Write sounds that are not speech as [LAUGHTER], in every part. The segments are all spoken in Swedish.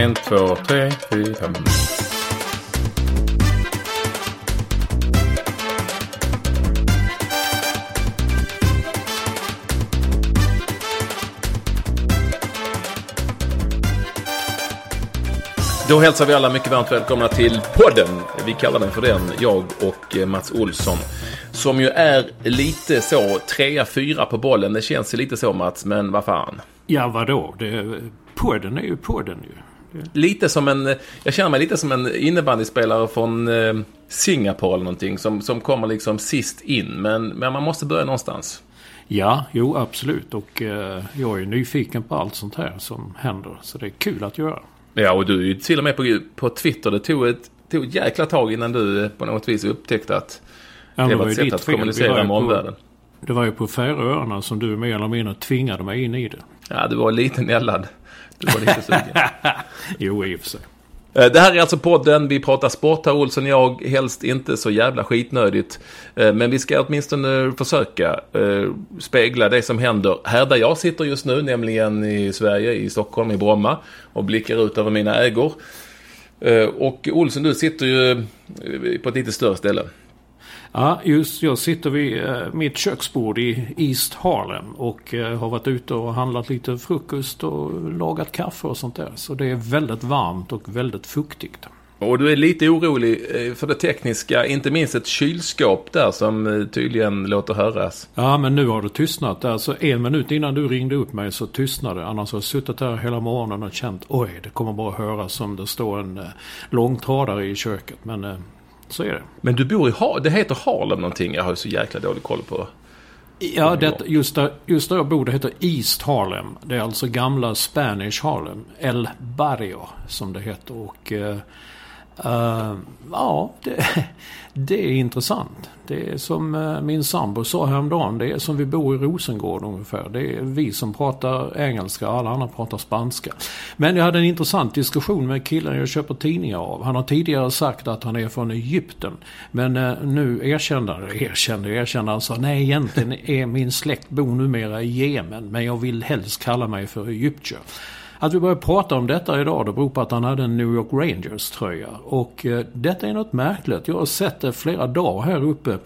En, två, tre, fyra. Då hälsar vi alla mycket varmt välkomna till podden. Vi kallar den för den, jag och eh, Mats Olsson. Som ju är lite så, trea, fyra på bollen. Det känns ju lite så Mats, men vad fan. Ja, vadå? Det, podden är ju podden ju. Lite som en, jag känner mig lite som en innebandyspelare från eh, Singapore eller någonting. Som, som kommer liksom sist in. Men, men man måste börja någonstans. Ja, jo absolut. Och eh, jag är nyfiken på allt sånt här som händer. Så det är kul att göra. Ja, och du är ju till och med på, på Twitter. Det tog ett, tog ett jäkla tag innan du på något vis upptäckte att Ja, det var ett sätt att fel. Kommunicera med på- omvärlden. Det var ju på Färöarna som du mer eller mindre tvingade mig in i det. Ja, du var lite nällad. Du var lite sugen. [LAUGHS] Jo, i och för sig. Eh, Det här är alltså podden. Vi pratar sport här, Olsson och jag. Helst inte så jävla skitnödigt. Eh, Men vi ska åtminstone försöka eh, spegla det som händer här där jag sitter just nu, nämligen i Sverige, i Stockholm, i Bromma. Och blickar ut över mina ägor. Och Olsson, du sitter ju på ett lite större ställe. Ja, just jag sitter vid eh, mitt köksbord i East Harlem och eh, har varit ute och handlat lite frukost och lagat kaffe och sånt där. Så det är väldigt varmt och väldigt fuktigt. Och du är lite orolig eh, för det tekniska, inte minst ett kylskåp där som tydligen låter höras. Ja, men nu har det tystnat. Alltså en minut innan du ringde upp mig så tystnade det. Annars har jag suttit här hela morgonen och känt oj, det kommer bara höras som det står en långtradare i köket. Men så är det. Men du bor i ha det heter Harlem någonting, jag har så jäkla dålig koll på. Ja, det, just, där, just där jag bor det heter East Harlem. Det är alltså gamla Spanish Harlem. El Barrio som det heter. Och eh, Uh, ja, det, [LAUGHS] det är intressant. Det är som eh, min sambo sa häromdagen. Det är som vi bor i Rosengård ungefär. Det är vi som pratar engelska och alla andra pratar spanska. Men jag hade en intressant diskussion med killen jag köper tidningar av. Han har tidigare sagt att han är från Egypten. Men eh, nu erkände han, [LAUGHS] erkände, erkände han sa nej egentligen är min släkt bor numera i Jemen. Men jag vill helst kalla mig för egyptier. Att vi börjar prata om detta idag det beror på att han hade en New York Rangers tröja. Och eh, detta är något märkligt. Jag har sett det flera dagar här uppe.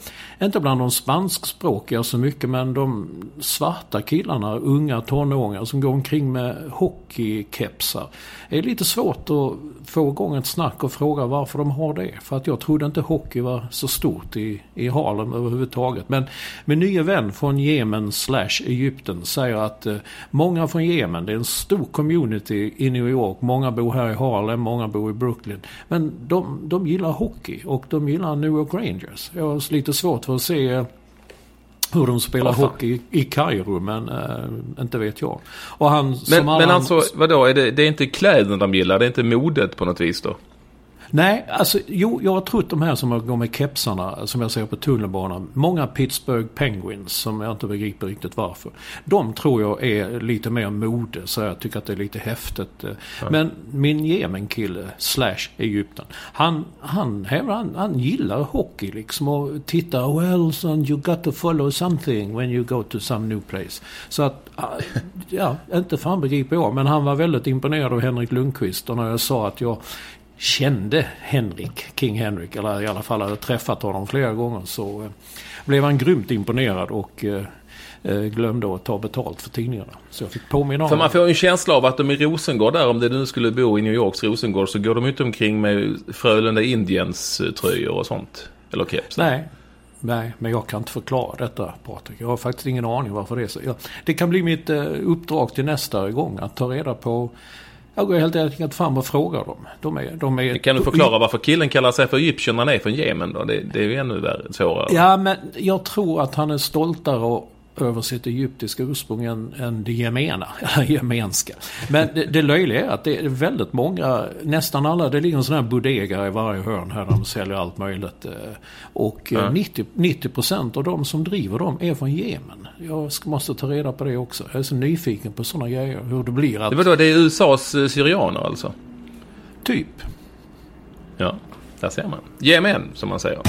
Inte bland de spanskspråkiga så mycket men de svarta killarna, unga tonåringar som går omkring med hockeykepsar. Det är lite svårt att få igång ett snack och fråga varför de har det. För att jag trodde inte hockey var så stort i, i Harlem överhuvudtaget. Men min nya vän från Jemen slash Egypten säger att eh, många från Jemen, det är en stor community i New York. Många bor här i Harlem, många bor i Brooklyn. Men de, de gillar hockey och de gillar New York Rangers. Jag har lite svårt för att se hur de spelar fan. hockey i Kairo, men eh, inte vet jag. Och han, Men, men alltså, vadå, är det, det är inte kläderna de gillar, det är inte modet på något vis då? Nej, alltså jo, jag har trott de här som går med kepsarna som jag ser på tunnelbanan. Många Pittsburgh Penguins som jag inte begriper riktigt varför. De tror jag är lite mer mode så jag tycker att det är lite häftigt. Men min Jemen-kille slash Egypten. Han, han, han, han gillar hockey liksom och tittar. Well son you got to follow something when you go to some new place. Så att, ja, inte fan begriper jag. Men han var väldigt imponerad av Henrik Lundqvist. Och när jag sa att jag kände Henrik, King Henrik, eller i alla fall hade träffat honom flera gånger så eh, blev han grymt imponerad och eh, eh, glömde att ta betalt för tidningarna. Så jag fick påminna om För man får ju en känsla av att de i Rosengård där, om det nu skulle bo i New Yorks Rosengård, så går de inte omkring med Frölunda Indiens tröjor och sånt. Eller keps. Nej. Nej, men jag kan inte förklara detta Patrik. Jag har faktiskt ingen aning varför det är så. Det kan bli mitt uppdrag till nästa gång att ta reda på jag går helt enkelt fram och frågar dem. De är, de är, kan du förklara varför killen kallar sig för egyptier när han är från Jemen då? Det, det är ju ännu värre, svårare. Ja, men jag tror att han är stoltare och över sitt egyptiska ursprung än, än det gemena, [LAUGHS] gemenska. Men det, det löjliga är att det är väldigt många, nästan alla, det ligger en sån här bodega i varje hörn här där de säljer allt möjligt. Eh, och mm. 90, 90 av de som driver dem är från Jemen. Jag måste ta reda på det också. Jag är så nyfiken på sådana grejer, hur det blir att... Det var då, det är USAs eh, syrianer alltså? Typ. Ja, där ser man. Jemen, som man säger.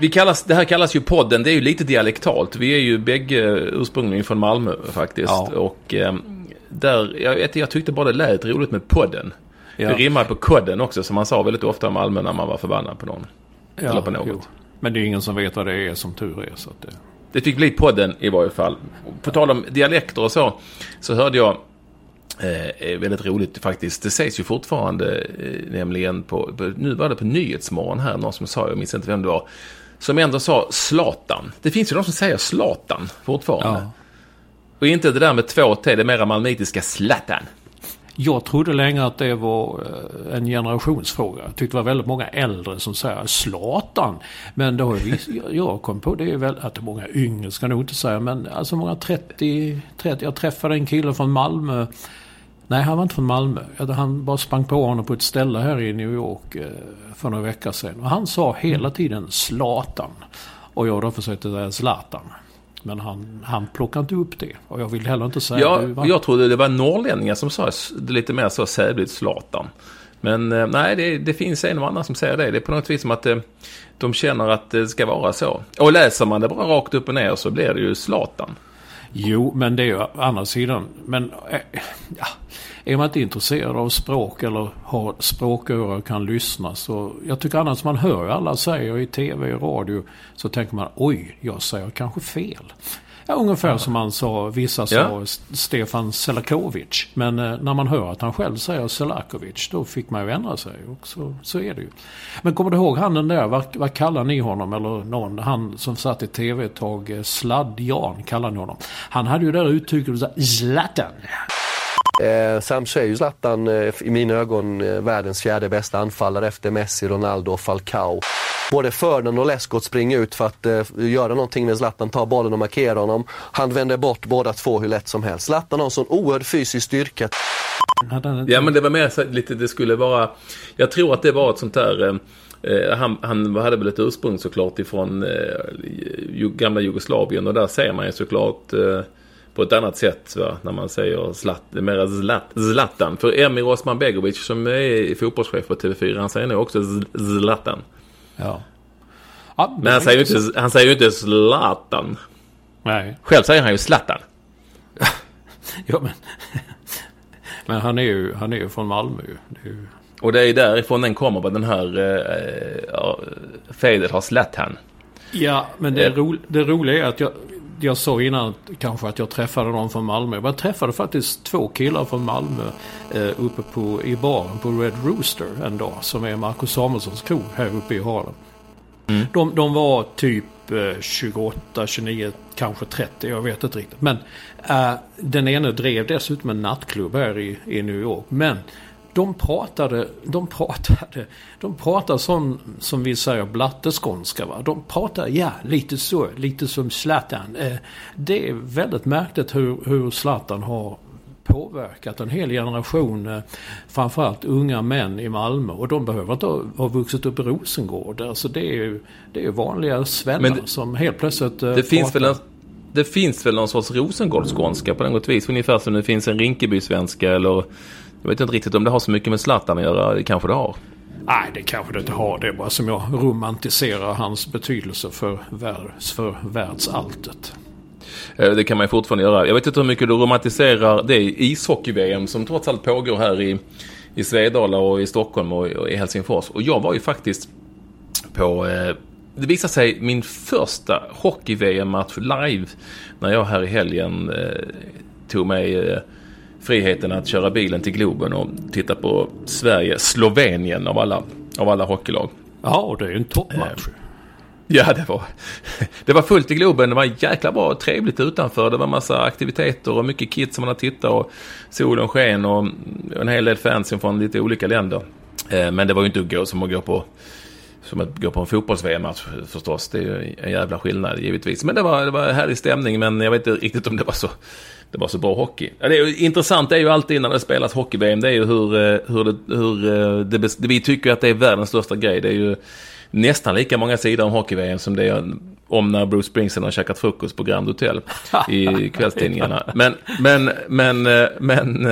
Vi kallas, det här kallas ju podden, det är ju lite dialektalt. Vi är ju bägge ursprungligen från Malmö faktiskt. Ja. Och eh, där, jag, jag tyckte bara det lät roligt med podden. Ja. Det rimmar på kodden också, som man sa väldigt ofta i Malmö när man var förbannad på någon. Ja, Eller på något. Jo. Men det är ingen som vet vad det är som tur är. Så det... det fick bli podden i varje fall. På tal om dialekter och så, så hörde jag Eh, väldigt roligt faktiskt. Det sägs ju fortfarande, eh, nämligen på, på, nu var det på Nyhetsmorgon här, någon som sa, jag minns inte vem det var, som ändå sa Zlatan. Det finns ju de som säger Zlatan fortfarande. Ja. Och inte det där med två T, det mera malmöitiska Zlatan. Jag trodde länge att det var eh, en generationsfråga. Jag tyckte det var väldigt många äldre som säger Zlatan. Men då vi, jag kom på det är väl att det är många yngre ska jag nog inte säga. Men alltså många 30, 30. Jag träffade en kille från Malmö Nej, han var inte från Malmö. Han bara sprang på honom på ett ställe här i New York eh, för några veckor sedan. Och han sa hela tiden Zlatan. Och jag då försökte säga Zlatan. Men han, han plockade inte upp det. Och jag vill heller inte säga ja, det. Var... Jag trodde det var norrlänningar som sa lite mer så sävligt Zlatan. Men eh, nej, det, det, finns en och annan som säger det. Det är på något vis som att eh, de känner att det ska vara så. Och läser man det bara rakt upp och ner så blir det ju Zlatan. Jo, men det är ju andra sidan. Men eh, ja, är man inte intresserad av språk eller har språköra och kan lyssna så jag tycker annars man hör alla säger i tv och radio så tänker man oj, jag säger kanske fel. Ja, ungefär ja. som man sa, vissa sa ja. Stefan Selakovic. Men eh, när man hör att han själv säger Selakovic då fick man ju ändra sig. Och så, så är det ju. Men kommer du ihåg han den där, vad, vad kallar ni honom? Eller någon, han som satt i tv ett tag, eh, Sladd-Jan kallar ni honom. Han hade ju det där uttrycket, Zlatan. Eh, Sam är ju Zlatan eh, i mina ögon eh, världens fjärde bästa anfallare efter Messi, Ronaldo och Falcao. Både Ferdinand och Lescott springer ut för att eh, göra någonting med Zlatan, ta bollen och markera honom. Han vänder bort båda två hur lätt som helst. Zlatan har en sån oerhörd fysisk styrka. Ja men det var mer så lite, det skulle vara, jag tror att det var ett sånt där eh, eh han, han, hade väl ett ursprung såklart ifrån eh, gamla Jugoslavien och där ser man ju såklart eh, på ett annat sätt va? när man säger Zlat, mera Zlat, Zlatan. För Emir Osman Begovic som är fotbollschef på TV4 han säger nog också Zlatan. Ja. ja Men han säger, inte, han säger ju inte Zlatan. Nej. Själv säger han ju Zlatan. [LAUGHS] ja men. [LAUGHS] men han är ju, han är ju från Malmö ju. ju... Och det är därifrån den kommer, vad den här eh, ja, fedet har Zlatan. Ja, men det, ro, det roliga är att jag, jag sa innan kanske att jag träffade någon från Malmö. Jag träffade faktiskt två killar från Malmö eh, uppe på, i baren på Red Rooster en dag. Som är Marcus Samuelssons krog här uppe i Harlem. Mm. De, de, var typ eh, 28, 29, kanske 30. Jag vet inte riktigt. Men eh, den ene drev dessutom en nattklubb här i, i New York. Men de pratade, de pratade, de pratade som, som vi säger blatteskånska va. De pratade, ja, lite så, lite som Zlatan. Eh, det är väldigt märkligt hur, hur Zlatan har påverkat en hel generation, eh, framförallt unga män i Malmö. Och de behöver inte ha, ha vuxit upp i Rosengård. Alltså det är ju det är vanliga svällar som helt plötsligt eh, Det finns väl en det finns väl någon sorts Rosengårdsskånska på något vis. Ungefär som det finns en Rinkeby-svenska eller jag vet inte riktigt om det har så mycket med Zlatan att göra. Det kanske det har. Nej, det kanske det inte har. Det är bara som jag romantiserar hans betydelse för, världs, för världsalltet. Eh, det kan man ju fortfarande göra. Jag vet inte hur mycket du romantiserar det ishockey-VM som trots allt pågår här i, i Svedala och i Stockholm och, och i Helsingfors. Och jag var ju faktiskt på eh, det visade sig min första hockey-VM-match live när jag här i helgen eh, tog mig eh, friheten att köra bilen till Globen och titta på Sverige-Slovenien av alla, av alla hockeylag. Ja, det är ju en toppmatch. Eh, ja, det var, [LAUGHS] det var fullt i Globen. Det var jäkla bra och trevligt utanför. Det var massa aktiviteter och mycket kids som man har tittat och solen sken och en hel del fans från lite olika länder. Eh, men det var ju inte som att gå på som att gå på en fotbolls-VM-match förstås. Det är ju en jävla skillnad givetvis. Men det var, det var härlig stämning, men jag vet inte riktigt om det var så, det var så bra hockey. Ja, det är intressant det är ju alltid när det spelas hockey-VM, det är ju hur, eh, hur, det, hur eh, det, det, vi tycker att det är världens största grej. Det är ju nästan lika många sidor om hockey-VM som det är om när Bruce Springsteen har käkat frukost på Grand Hotel i [LAUGHS] kvällstidningarna. Men, men, men, eh, men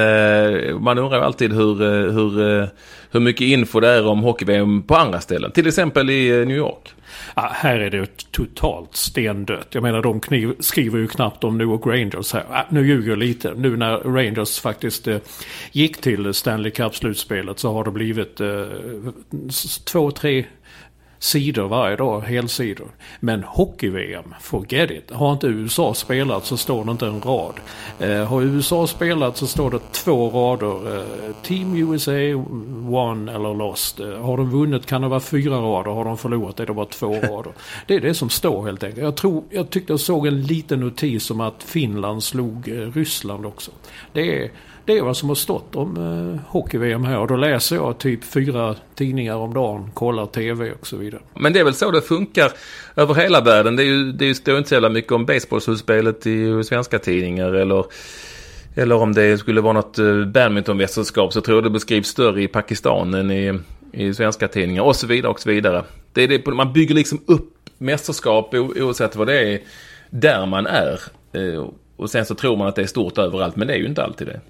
man undrar alltid hur, hur hur mycket info det är om hockey-VM på andra ställen. Till exempel i eh, New York. Ja, här är det totalt stendött. Jag menar de kniv, skriver ju knappt om Newark Rangers här. Ja, nu ljuger jag lite. Nu när Rangers faktiskt eh, gick till Stanley Cup-slutspelet så har det blivit eh, två, tre sidor varje dag, helsidor. Men hockey-VM, forget it. Har inte USA spelat så står det inte en rad. Eh, har USA spelat så står det två rader. Eh, Team USA won eller lost. Eh, har de vunnit kan det vara fyra rader. Har de förlorat är det bara två rader. Det är det som står helt enkelt. Jag, tror, jag tyckte jag såg en liten notis om att Finland slog eh, Ryssland också. Det är det är vad som har stått om eh, hockey-VM här. Och då läser jag typ fyra tidningar om dagen, kollar tv och så vidare. Men det är väl så det funkar över hela världen. Det, är ju, det står inte så jävla mycket om baseballslutspelet i svenska tidningar eller eller om det skulle vara något eh, badmintonmästerskap så tror jag det beskrivs större i Pakistan än i, i svenska tidningar och så vidare och så vidare. Det är det, man bygger liksom upp mästerskap oavsett vad det är där man är. Eh, och sen så tror man att det är stort överallt men det är ju inte alltid det.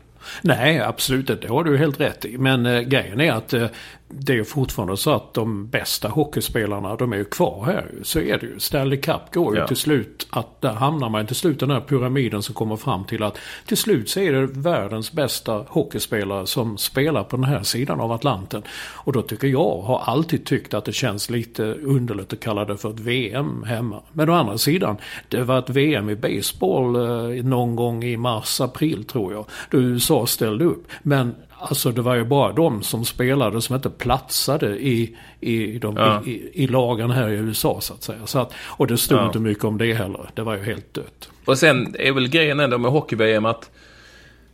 Nej, absolut. inte, Det har du helt rätt i. Men eh, grejen är att eh, det är fortfarande så att de bästa hockeyspelarna, de är ju kvar här. Så är det ju. Stanley Cup går ju ja. till slut att där hamnar man till slut den här pyramiden som kommer fram till att till slut så är det världens bästa hockeyspelare som spelar på den här sidan av Atlanten. Och då tycker jag, har alltid tyckt att det känns lite underligt att kalla det för ett VM hemma. Men å andra sidan, det var ett VM i baseball eh, någon gång i mars, april tror jag. Då USA ställde upp. Men Alltså det var ju bara de som spelade som inte platsade i, i, de, ja. i, i, lagen här i USA så att säga. Så att, och det stod ja. inte mycket om det heller. Det var ju helt dött. Och sen är väl grejen ändå med hockey-VM att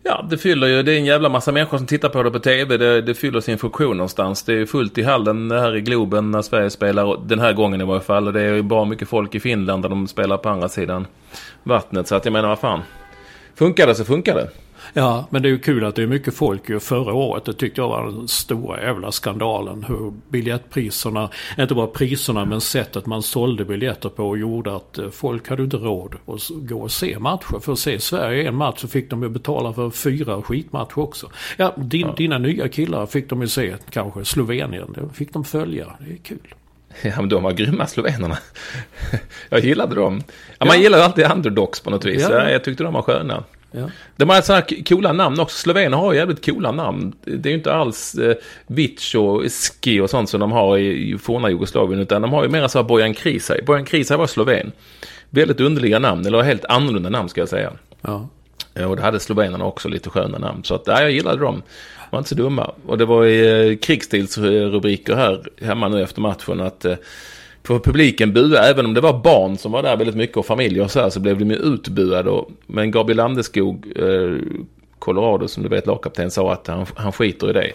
Ja, det fyller ju, det är en jävla massa människor som tittar på det på tv. Det, det fyller sin funktion någonstans. Det är fullt i hallen här i Globen när Sverige spelar. Den här gången i varje fall. Och det är ju bra mycket folk i Finland där de spelar på andra sidan vattnet. Så att jag menar, vad fan. Funkar det så funkar det. Ja, men det är ju kul att det är mycket folk ju förra året. Det tyckte jag var den stora jävla skandalen. Hur biljettpriserna, inte bara priserna men sättet man sålde biljetter på gjorde att eh, folk hade inte råd att gå och se matcher. För att se Sverige en match så fick de ju betala för fyra skitmatcher också. Ja, din, ja. dina nya killar fick de ju se kanske Slovenien. Det fick de följa. Det är kul. Ja, men de var grymma slovenerna. [LAUGHS] Jag gillade dem. Ja, man ja. gillar ju alltid underdogs på något vis. Ja. Jag tyckte de var sköna. Ja. De har sådana coola namn också. Slovener har jävligt coola namn. Det är ju inte alls eh, Vic och Ski och sånt som de har i, i forna Jugoslavien. Utan de har ju mera så Bojan Krisaj. Bojan Krisaj var sloven. Väldigt underliga namn, eller helt annorlunda namn ska jag säga. Ja. Och det hade slovenerna också lite sköna namn. Så att, ja, jag gillade dem. De var inte så dumma. Och det var i eh, krigsstilsrubriker här hemma nu efter matchen att eh, för publiken bua, även om det var barn som var där väldigt mycket och familjer och så här, så blev de ju utbuade. Och, men Gabriel Landeskog, eh, Colorado som du vet lagkapten, sa att han, han skiter i det.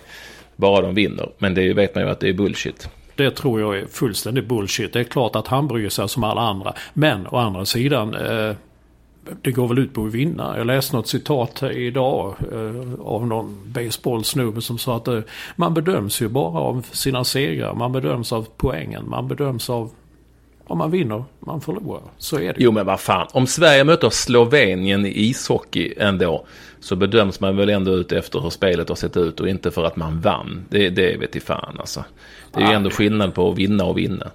Bara de vinner. Men det vet man ju att det är bullshit. Det tror jag är fullständigt bullshit. Det är klart att han bryr sig som alla andra. Men å andra sidan, eh, det går väl ut på att vinna. Jag läste något citat idag eh, av någon baseballsnubbe som sa att eh, man bedöms ju bara av sina segrar. Man bedöms av poängen. Man bedöms av om man vinner, man förlorar. Så är det. Jo men vad fan, om Sverige möter Slovenien i ishockey ändå så bedöms man väl ändå ut efter hur spelet har sett ut och inte för att man vann. Det, det vet i fan alltså. Det är ju ändå skillnad på att vinna och vinna.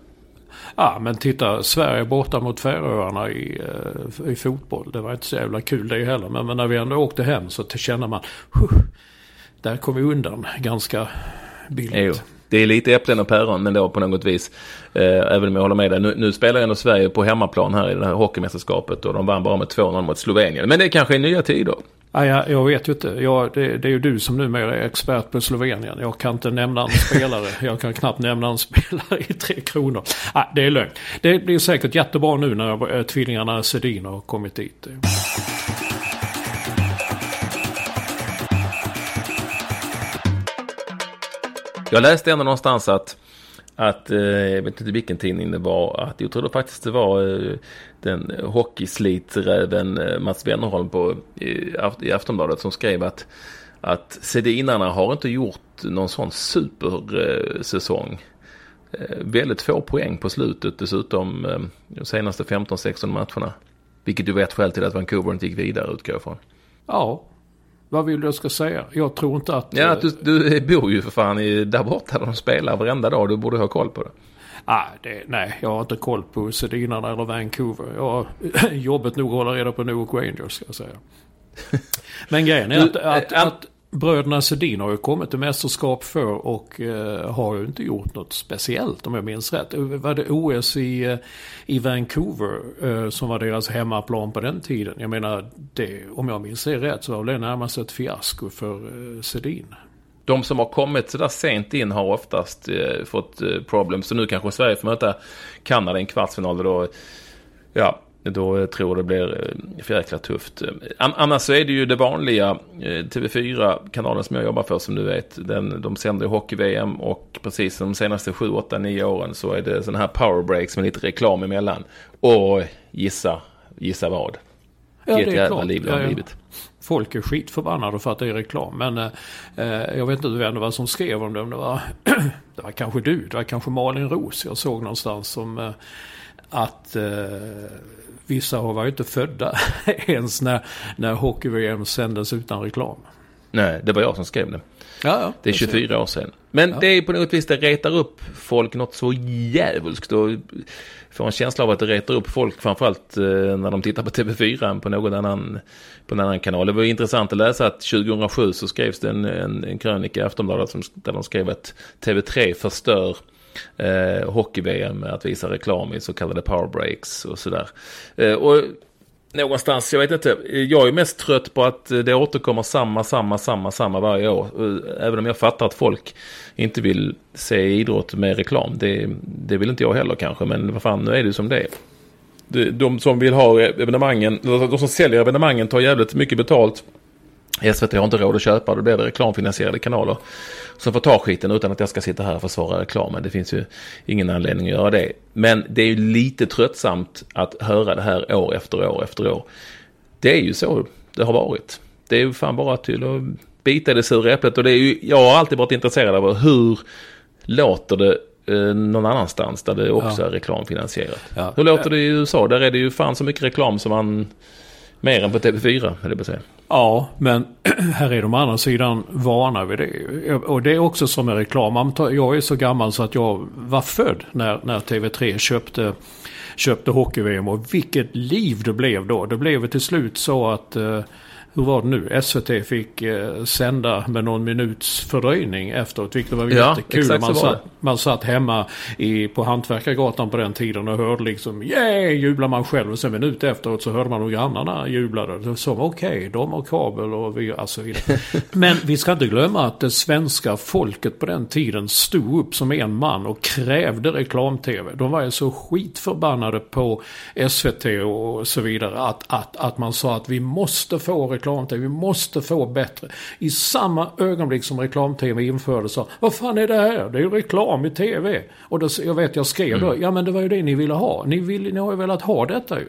Ja men titta, Sverige borta mot Färöarna i, eh, i fotboll. Det var inte så jävla kul det heller. Men, men när vi ändå åkte hem så känner man, där kom vi undan ganska billigt. Det är lite äpplen och päron men då på något vis. Eh, även om jag håller med dig. Nu, nu spelar ändå Sverige på hemmaplan här i det här hockeymästerskapet och de vann bara med 2-0 mot Slovenien. Men det kanske är nya tider. Ja, jag, jag vet ju inte. Jag, det, det, är ju du som numera är expert på Slovenien. Jag kan inte nämna en spelare. [LAUGHS] Jag kan knappt nämna en spelare i Tre Kronor. Nej, det är lögn. Det blir säkert jättebra nu när äh, tvillingarna Sedin har kommit dit. Jag läste ändå någonstans att, att eh, jag vet inte vilken tidning det var, att jag trodde faktiskt det var eh, den hockeysliträven eh, Mats Wennerholm på, i, i Aftonbladet som skrev att, att Sedinarna har inte gjort någon sån supersäsong. Eh, väldigt få poäng på slutet dessutom eh, de senaste 15-16 matcherna. Vilket du vet skäl till att Vancouver inte gick vidare utgår jag ifrån. Ja, vad vill du jag ska säga? Jag tror inte att... Ja, du, du bor ju för fan i, där borta där de spelar varenda dag. Du borde ha koll på det. Ah, det, nej, jag har inte koll på Sedinarna eller Vancouver. Jag har [LAUGHS] jobbet nog att hålla reda på Newark Rangers ska jag säga. [LAUGHS] Men grejen är att, att, att bröderna Sedin har ju kommit till mästerskap för och eh, har ju inte gjort något speciellt om jag minns rätt. Var det OS i, eh, i Vancouver eh, som var deras hemmaplan på den tiden? Jag menar, det, om jag minns det rätt så var det närmast ett fiasko för eh, Sedin. De som har kommit sådär sent in har oftast eh, fått eh, problem. Så nu kanske Sverige får möta Kanada i en kvartsfinal. Då, ja, då tror jag det blir eh, för jäkla tufft. Annars så är det ju det vanliga eh, TV4-kanalen som jag jobbar för som du vet. Den, de sänder hockey-VM och precis som de senaste 7, 8, 9 åren så är det sådana här power breaks med lite reklam emellan. Och gissa, gissa vad? Ja, det är klart. liv ja, ja. Folk är skitförbannade för att det är reklam. Men eh, eh jag vet inte vem det var som skrev om det. Om det, var, [CLEARS THROAT] det var kanske du, det var kanske Malin Ros jag såg någonstans som eh, att eh, vissa var ju inte födda [LAUGHS] ens när, när hockey-VM sändes utan reklam. Nej, det var jag som skrev det. Ja, ja, det är 24 år sedan. Men ja. det är på något vis, det retar upp folk något så jävulskt. Och får en känsla av att det retar upp folk framförallt eh, när de tittar på TV4 på någon annan, på en annan kanal. Det var intressant att läsa att 2007 så skrevs det en, en, en krönika i Aftonbladet som, där de skrev att TV3 förstör eh, hockey-VM med att visa reklam i så kallade power breaks och sådär. Eh, och någonstans, jag vet inte, jag är mest trött på att det återkommer samma, samma, samma, samma varje år. Eh, även om jag fattar att folk inte vill se idrott med reklam. Det, det vill inte jag heller kanske, men vad fan, nu är det som det är. De som vill ha evenemangen, de som säljer evenemangen tar jävligt mycket betalt. SVT har inte råd att köpa, då blir det reklamfinansierade kanaler som får ta skiten utan att jag ska sitta här och försvara reklamen. Det finns ju ingen anledning att göra det. Men det är ju lite tröttsamt att höra det här år efter år efter år. Det är ju så det har varit. Det är ju fan bara till att bita i det sura äpplet. Och det är ju, jag har alltid varit intresserad av hur låter det eh, någon annanstans där det också ja. är reklamfinansierat. Ja. Hur låter det i USA? Där är det ju fan så mycket reklam som man Mer än på TV4, eller på säga. Ja, men [CLEARS THROAT] här är de andra sidan vana vid det. Och det är också som en reklam. Jag är så gammal så att jag var född när, när TV3 köpte, köpte hockey-VM. Och vilket liv det blev då. Det blev till slut så att eh, hur var det nu? SVT fick eh, sända med någon minuts fördröjning efteråt. Vilket var ja, jättekul. Man satt, man satt hemma i, på Hantverkargatan på den tiden och hörde liksom yeah jublar man själv. Och sen minut efteråt så hörde man hur grannarna jublade. Så okej, okay, de har kabel och vi, alltså. [LAUGHS] Men vi ska inte glömma att det svenska folket på den tiden stod upp som en man och krävde reklam-tv. De var ju så skitförbannade på SVT och så vidare. Att, att, att man sa att vi måste få reklam reklam-tv. Vi måste få bättre. I samma ögonblick som reklam-tv infördes sa vad fan är det här? Det är ju reklam i tv. Och då, jag vet jag skrev då, mm. ja men det var ju det ni ville ha. Ni, vill, ni har ju velat ha detta ju.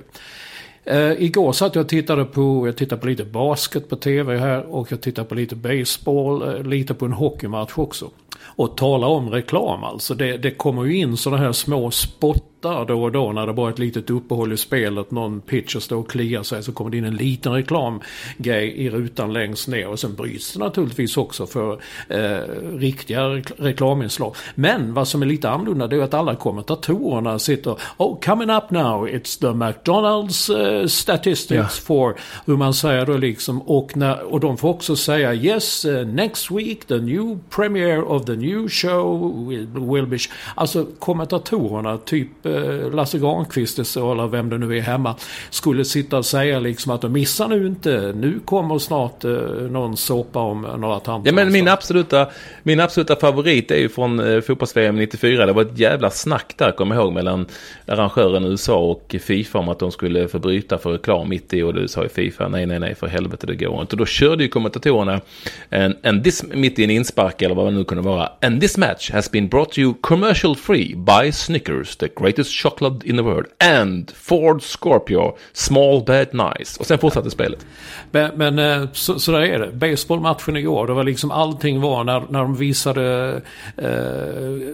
Uh, igår satt jag och tittade på, jag tittade på lite basket på tv här och jag tittade på lite baseball, uh, lite på en hockeymatch också. Och tala om reklam alltså. Det, det kommer ju in sådana här små spot slutar då och då när det bara är ett litet uppehåll i spelet. Någon pitcher står och kliar sig så kommer det in en liten reklamgrej i rutan längst ner. Och sen bryts det naturligtvis också för eh, riktiga reklaminslag. Men vad som är lite annorlunda det är att alla kommentatorerna sitter Oh, coming up now it's the McDonalds uh, statistics yeah. for hur man säger då liksom. Och, när, och de får också säga Yes, uh, next week the new premiere of the new show will, will be... Alltså kommentatorerna, typ uh, Lasse Granqvist eller vem det nu är hemma, skulle sitta och säga liksom att de missar nu inte. Nu kommer snart uh, någon såpa om några tanter. Ja men min absoluta, min absoluta favorit är ju från uh, fotbolls-VM 94. Det var ett jävla snack där, kommer jag ihåg, mellan arrangören USA och Fifa om att de skulle förbryta för reklam mitt i och det sa ju Fifa nej, nej, nej, för helvete, det går inte. Och då körde ju kommentatorerna en, en this, mitt i en inspark eller vad det nu kunde vara. And this match has been brought to you commercial free by Snickers, the greatest chocolate in the world, and Ford Scorpio, small bad nice. Och sen fortsatte spelet. Men, men eh, så, så där är det. Baseballmatchen igår, det var liksom allting var när, när de visade, eh,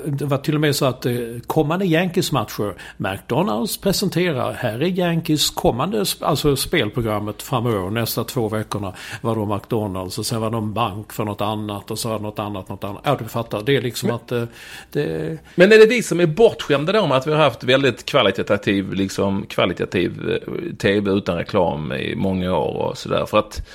det var till och med så att eh, kommande Yankees-matcher, McDonalds presenterar, här är Yankees kommande, alltså spelprogrammet framöver, nästa två veckorna var då McDonalds och sen var en bank för något annat och så var något annat, något annat. Ja, du fattar. Det är liksom men, att eh, det... Men är det vi som är bortskämda då med att vi har haft väldigt kvalitativ, liksom kvalitativ eh, tv utan reklam i många år och sådär? För att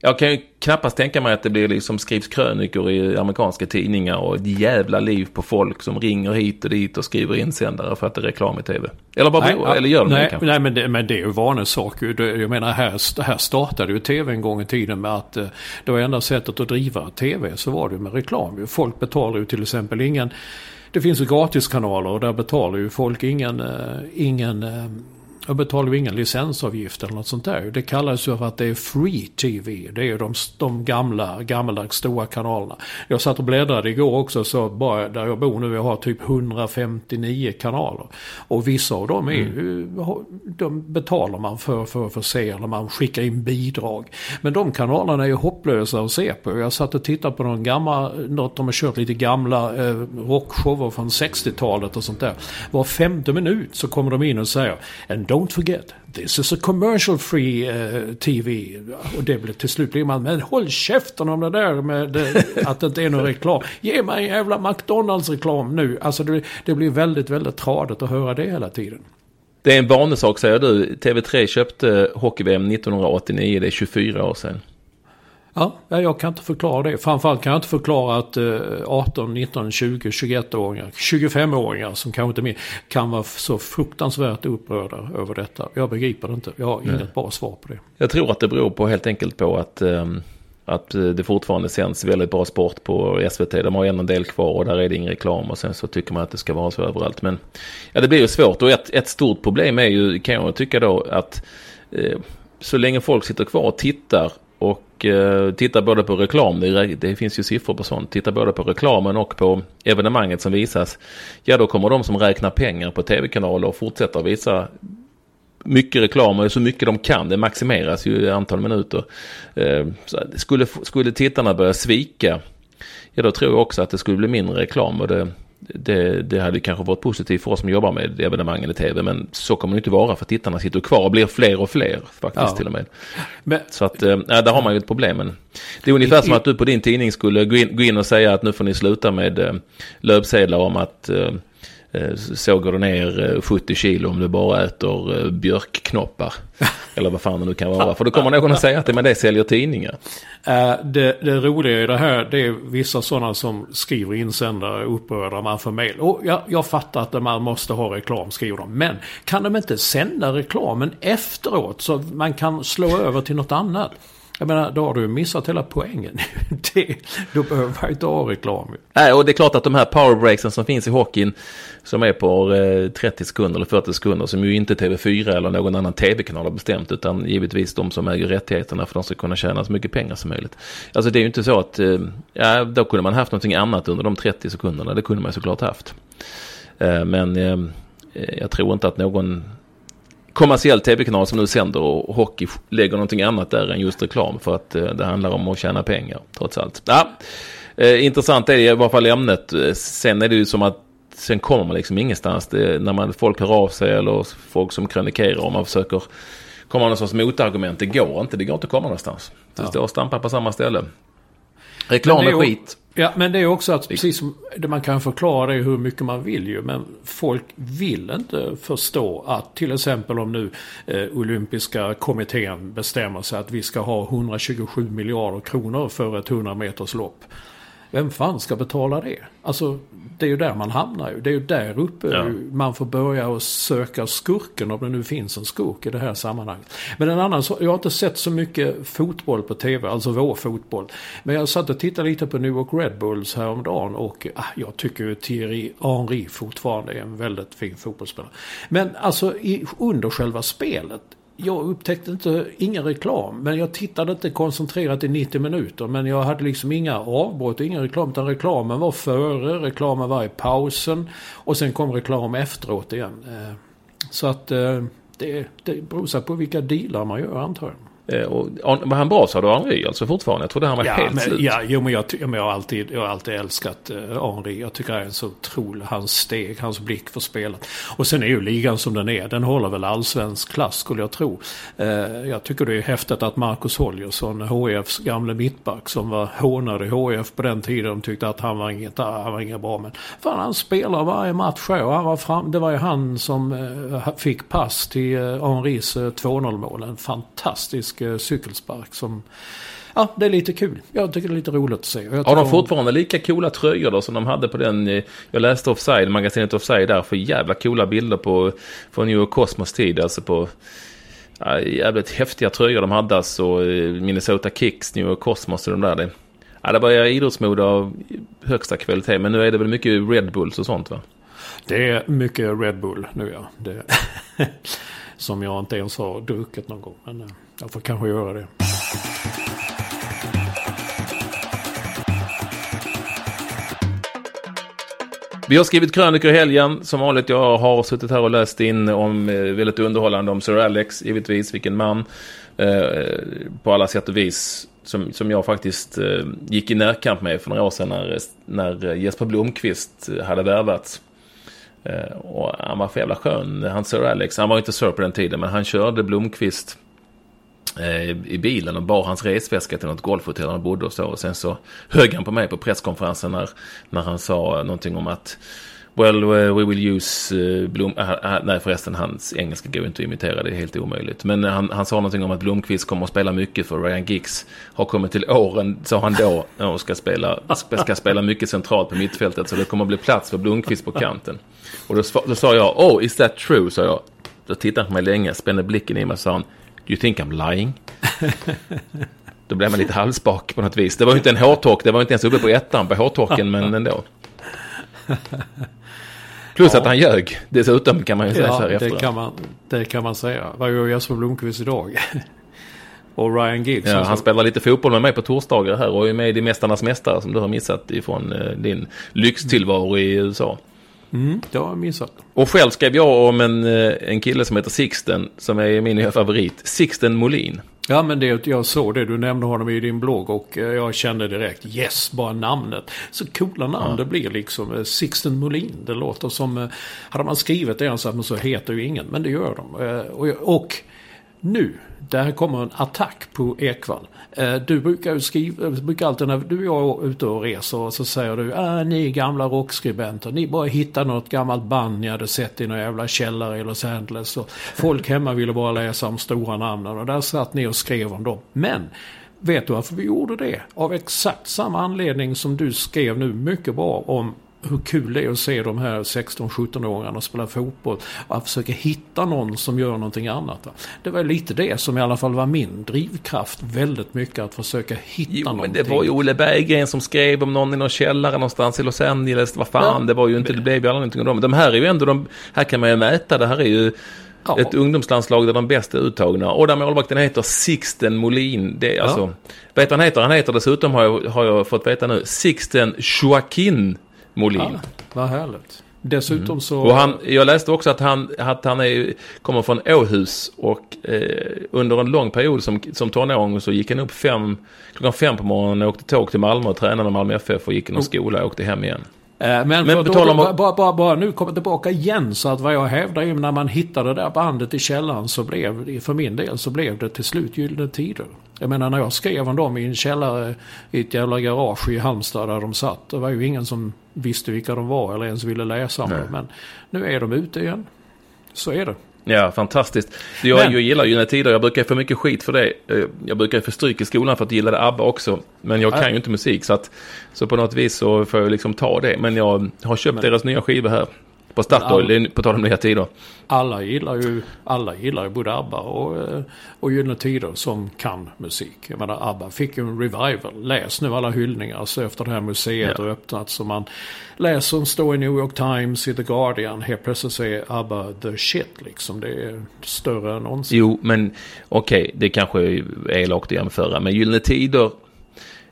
jag kan ju knappast tänka mig att det blir liksom skrivs krönikor i amerikanska tidningar och ett jävla liv på folk som ringer hit och dit och skriver insändare för att det är reklam i tv. Eller, bara, nej, eller gör de nej, det kanske? Nej, men det, men det är ju vanesak. Jag menar, här, här startade ju tv en gång i tiden med att eh, det var enda sättet att driva tv så var det med reklam. Folk betalar ju till exempel ingen... Det finns ju gratiskanaler och där betalar ju folk ingen, eh, ingen eh, jag betalar ju ingen licensavgift eller något sånt där. Det kallas ju för att det är free TV. Det är de, de gamla, gammaldags stora kanalerna. Jag satt och bläddrade igår också så bara där jag bor nu, jag har typ 159 kanaler. Och vissa av dem är ju, mm. de betalar man för, för, för att se eller man skickar in bidrag. Men de kanalerna är ju hopplösa att se på. Jag satt och tittade på någon gammal, något de har kört lite gamla eh, rockshower från 60-talet och sånt där. Var femte minut så kommer de in och säger And don't forget, this is a commercial free uh, TV. Och det blir till slut blir man, men håll käften om det där med det, [LAUGHS] att det inte är någon reklam. Ge mig en jävla McDonalds-reklam nu. Alltså det, det blir väldigt, väldigt tradigt att höra det hela tiden. Det är en vanesak säger du. TV3 köpte hockey-VM 1989, det är 24 år sedan. Ja, jag kan inte förklara det. Framförallt kan jag inte förklara att 18, 19, 20, 21-åringar, 25-åringar som kanske inte mer kan vara så fruktansvärt upprörda över detta. Jag begriper det inte. Jag har inget bra svar på det. Jag tror att det beror på helt enkelt på att um att det fortfarande sänds väldigt bra sport på SVT. De har en del kvar och där är det ingen reklam och sen så tycker man att det ska vara så överallt. Men ja, det blir ju svårt och ett, ett stort problem är ju, kan jag tycka då, att eh, så länge folk sitter kvar och tittar och eh, både på reklam, det, det, finns ju siffror på sånt, titta både på reklamen och på evenemanget som visas. Ja, då kommer de som räknar pengar på tv-kanaler och fortsätter visa mycket reklam och så mycket de kan. Det maximeras ju i antal minuter. Eh, skulle, skulle tittarna börja svika, ja då tror jag också att det skulle bli mindre reklam. Och det, det, det hade kanske varit positivt för oss som jobbar med evenemangen i tv. Men så kommer det inte vara för tittarna sitter kvar och blir fler och fler faktiskt ja. till och med. Men, så att, äh, där har man ju ett problem. Men det är ungefär i, som att du på din tidning skulle gå in, gå in och säga att nu får ni sluta med äh, löpsedlar om att äh, så går det ner 70 kilo om du bara äter björkknoppar. [LAUGHS] Eller vad fan det nu kan vara. För då kommer någon att säga att det med det säljer tidningar. Det, det roliga i det här det är vissa sådana som skriver insändare upprörda man får mejl. Och jag, jag fattar att man måste ha reklam skriver de. Men kan de inte sända reklamen efteråt så man kan slå över till något annat? Jag menar, då har du missat hela poängen. [LAUGHS] det, då behöver man inte ha reklam. Nej, och det är klart att de här powerbreaksen som finns i hockeyn, som är på eh, 30 sekunder eller 40 sekunder, som ju inte TV4 eller någon annan tv-kanal har bestämt, utan givetvis de som äger rättigheterna för de ska kunna tjäna så mycket pengar som möjligt. Alltså det är ju inte så att, eh, ja, då kunde man haft någonting annat under de 30 sekunderna, det kunde man såklart haft. Eh, men jag tror inte att någon kommersiell tv-kanal som nu sänder och hockey lägger någonting annat där än just reklam för att eh, det handlar om att tjäna pengar trots allt. Ja, eh, intressant är i alla fall ämnet. Sen är det ju som att sen kommer man liksom ingenstans. Det, när man, folk hör av sig eller folk som krönikerar och man försöker komma någon sorts motargument. Det går inte, det går inte att komma någonstans. Det Ja. står och stampar på samma ställe. Reklam är skit. Ja, men det är också att precis som det man kan förklara det hur mycket man vill ju. Men folk vill inte förstå att till exempel om nu eh, olympiska kommittén bestämmer sig att vi ska ha 127 miljarder kronor för ett 100 meters lopp. Vem fan ska betala det? Alltså, det är ju där man hamnar ju. Det är ju där uppe Ja. man får börja och söka skurken om det nu finns en skurk i det här sammanhanget. Men en annan jag har inte sett så mycket fotboll på tv, alltså vår fotboll. Men jag satt och tittade lite på New York Red Bulls häromdagen och ah, jag tycker ju Thierry Henry fortfarande är en väldigt fin fotbollsspelare. Men alltså i, under själva spelet jag upptäckte inte, ingen reklam. Men jag tittade inte koncentrerat i 90 minuter. Men jag hade liksom inga avbrott och ingen reklam. Utan reklamen var före, reklamen var i pausen. Och sen kom reklam efteråt igen. Eh, så att eh, det, det beror på vilka dealar man gör antar jag. Eh, Och, var han bra sa du Henry alltså fortfarande? Jag trodde han var Ja, helt men, slut. ja, jo, men jag, men jag, har alltid, jag har alltid älskat eh, Henri. Jag tycker det är så otroligt. Hans steg, hans blick för spelet. Och sen är ju ligan som den är. Den håller väl allsvensk klass skulle jag tro. Eh, jag tycker det är häftigt att Marcus Holgersson, HIFs gamle mittback som var hånad i HIF på den tiden. De tyckte att han var inget, han var inget bra. Men fan han spelar varje match och han var fram, Det var ju han som eh, fick pass till eh, Henris eh, 2-0 mål. En fantastisk eh, cykelspark som Ja, det är lite kul. Jag tycker det är lite roligt att se. Har de fortfarande lika coola tröjor då som de hade på den? eh, Jag läste Offside, magasinet Offside där, för jävla coola bilder på från New York Cosmos tid. Alltså på ja, jävligt häftiga tröjor de hade alltså. eh, Minnesota Kicks, New York Cosmos och de där. Det, ja, det var idrottsmode av högsta kvalitet. Men nu är det väl mycket Red Bulls och sånt va? Det är mycket Red Bull nu ja. Det, [LAUGHS] som jag inte ens har druckit någon gång. Men eh, jag får kanske göra det. Vi har skrivit krönikor i helgen. Som vanligt, jag har suttit här och läst in om eh, väldigt underhållande om Sir Alex, givetvis. Vilken man. Eh, på alla sätt och vis. Som, som jag faktiskt eh, gick i närkamp med för några år sedan när, när Jesper Blomqvist eh, hade värvats. Eh, och han var för jävla skön, han Sir Alex. Han var inte Sir på den tiden, men han körde Blomqvist eh, i bilen och bar hans resväska till något golfhotell han bodde och så. Och sen så högg han på mig på presskonferensen när, när han sa någonting om att Well, uh, we will use uh, Blom... Uh, nej förresten, hans engelska går inte att imitera, det är helt omöjligt. Men äh, han, han sa någonting om att Blomqvist kommer att spela mycket för Ryan Giggs har kommit till åren, sa han då, och ska spela, ska, spela mycket centralt på mittfältet. Så det kommer att bli plats för Blomqvist på kanten. Och då, då sa jag, oh, is that true? sa jag. Då tittade han på mig länge, spände blicken i mig och sa han, do you think I'm lying? Då blev man lite halvspak på något vis. Det var ju inte en hårtork, det var inte ens uppe på ettan på hårtorken, men ändå. Plus att han ljög dessutom kan man ju säga så Ja, här det efteråt. kan, man, det kan man säga. Vad gör Jesper Blomqvist idag? [LAUGHS] och Ryan Giggs. Ja, alltså. han spelar lite fotboll med mig på torsdagar här och är med i Mästarnas Mästare som du har missat ifrån eh, din lyxtillvaro i USA. Mm, det har jag missat. Och själv skrev jag om en, eh, en kille som heter Sixten, som är min favorit. Sixten Molin. Ja men det, jag såg det, du nämnde honom i din blogg och eh, jag kände direkt yes, bara namnet. Så coola namn det blir liksom. Eh, Sixten Molin, det låter som, eh, hade man skrivit det så, heter ju ingen, men det gör de. Och, och nu, där kommer en attack på Ekwall. Eh, du brukar ju skriva, brukar alltid när du och jag är ute och reser och så säger du äh, ni gamla rockskribenter, ni bara hittar något gammalt band ni hade sett i någon jävla källare i Los Angeles. Och folk hemma ville bara läsa om stora namnen och där satt ni och skrev om dem. Men vet du varför vi gjorde det? Av exakt samma anledning som du skrev nu mycket bra om hur kul det är att se de här 16-17-åringarna spela fotboll. Och att försöka hitta någon som gör någonting annat. Det var lite det som i alla fall var min drivkraft. Väldigt mycket att försöka hitta Jo, men någonting. det var ju Olle Berggren som skrev om någon i någon källare någonstans i Los Angeles. Vad fan, Ja. det var ju inte, det blev ju aldrig någonting om dem. De här är ju ändå de, här kan man ju mäta, det här är ju Ja. ett ungdomslandslag där de bästa är uttagna. Och där målvakten heter Sixten Molin. Det är alltså, vet vad han heter? Han heter dessutom, har jag, har jag fått veta nu, Sixten Joaquin Molin. Ja, vad härligt. Dessutom så... Och han, jag läste också att han, att han är, kommer från Åhus och eh, under en lång period som, som tonåring så gick han upp fem, klockan fem på morgonen och åkte tåg till Malmö och tränade Malmö FF och gick i någon skola och åkte hem igen. Eh, Men, Men då, tal om- bara, bara, bara, nu kommer tillbaka igen. Så att vad jag hävdar är när man hittade det där bandet i källaren så blev det, för min del, så blev det till slut Gyllene Tider. Jag menar när jag skrev om dem i en källare i ett jävla garage i Halmstad där de satt. Det var ju ingen som visste vilka de var eller ens ville läsa om det. Men nu är de ute igen. Så är det. Ja, fantastiskt. Jag, Men- jag gillar Gyllene Tider. Jag brukar få mycket skit för det. Eh, Jag brukar få stryk i skolan för att jag gillade ABBA också. Men jag Ja. kan ju inte musik. Så, att, så på något vis så får jag liksom ta det. Men jag har köpt deras nya skiva här. På Statoil, är på tal om nya tider. Alla gillar ju, alla gillar ju både ABBA och, eh, och Gyllene Tider som kan musik. Jag menar ABBA fick ju en revival. Läs nu alla hyllningar så efter det här museet Ja. har öppnat. Så man läser om står i New York Times, i The Guardian. Helt plötsligt så är ABBA the shit liksom. Det är större än någonsin. Jo, men okej, det kanske är elakt att jämföra. Men Gyllene Tider.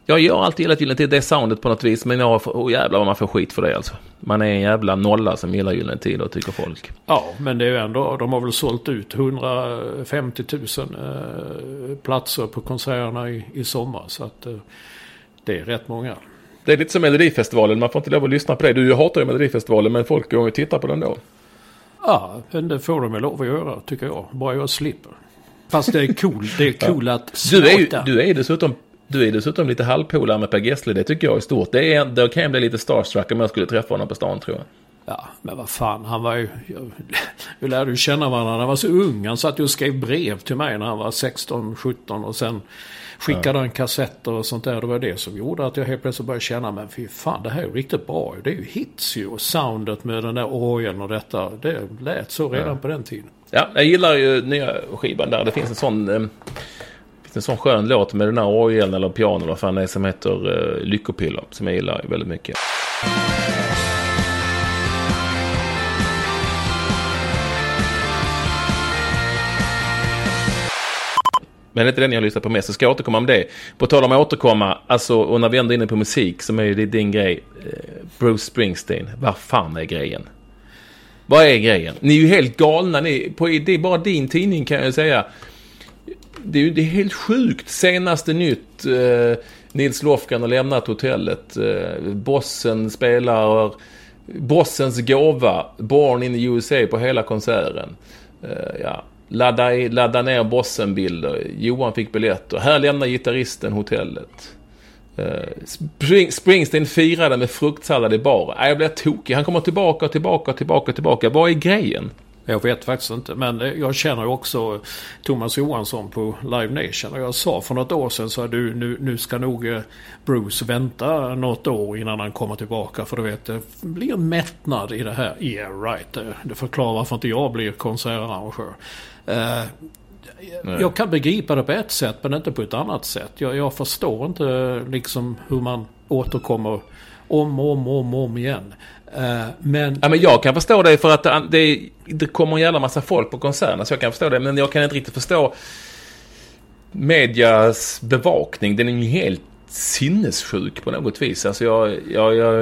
Jag har alltid gillat Gyllene Tider, det soundet på något vis. Men jag, får- oh, jävlar vad man får skit för det alltså. Man är en jävla nolla som gillar Gyllene Tider, tycker folk. Ja, men det är ju ändå, de har väl sålt ut 150 000 eh, platser på konserterna i, i sommar. Så att eh, det är rätt många. Det är lite som Melodifestivalen, man får inte lov att lyssna på det. Du hatar ju Melodifestivalen, men folk går och tittar på den då. Ja, men det får de väl lov att göra tycker jag. Bara jag slipper. Fast det är cool. Det är cool att Du är ju du är dessutom, du är dessutom lite halvpolare med Per Gessle, det tycker jag är stort. Det, är, det kan jag bli lite starstruck om jag skulle träffa honom på stan tror jag. Ja, men vad fan. Han var ju... Vi lärde ju känna varandra när han var så ung. Han satt ju och skrev brev till mig när han var 16, 17 och sen skickade han kassetter och sånt där. Det var det som gjorde att jag helt plötsligt började känna, men fy fan, det här är ju riktigt bra. Det är ju hits ju. Och soundet med den där orgeln och detta. Det lät så redan på den tiden. Ja, jag gillar ju nya skivan där. Det finns en sån... Eh, en sån skön låt med den här orgeln eller piano vad fan det är som heter uh, Lyckopiller. Som jag gillar väldigt mycket. Men det är inte den jag lyssnar på mest, så ska jag återkomma om det. På tal om att återkomma, alltså, och när vi ändå är inne på musik, som är ju din grej. Eh, Bruce Springsteen, vad fan är grejen? Vad är grejen? Ni är ju helt galna. Ni, på, det är bara din tidning kan jag säga. Det är ju det är helt sjukt. Senaste nytt. Eh, Nils Lofgren har lämnat hotellet. Eh, bossen spelar... Bossens gåva. Born in the USA på hela konserten. Eh, ja. Ladda, i- ladda ner bossen-bilder. Johan fick biljetter. Här lämnar gitarristen hotellet. Eh, Spring, Springsteen firade med fruktsallad i bar. Jag blir tokig. Han kommer tillbaka, tillbaka, tillbaka, tillbaka. Vad är grejen? Jag vet faktiskt inte. Men jag känner ju också Thomas Johansson på Live Nation. Och jag sa för något år sedan så att du, nu, nu ska nog eh, Bruce vänta något år innan han kommer tillbaka. För du vet, det blir en mättnad i det här. Yeah right. Det, förklarar varför inte jag blir konsertarrangör. Eh, jag kan begripa det på ett sätt men inte på ett annat sätt. Jag, jag förstår inte liksom hur man återkommer om och om om, om igen. Eh, men Ja, men jag kan förstå det för att det, det, det kommer en jävla massa folk på konserterna. Så jag kan förstå det. Men jag kan inte riktigt förstå medias bevakning. Den är ju helt sinnessjuk på något vis. Alltså jag, jag, jag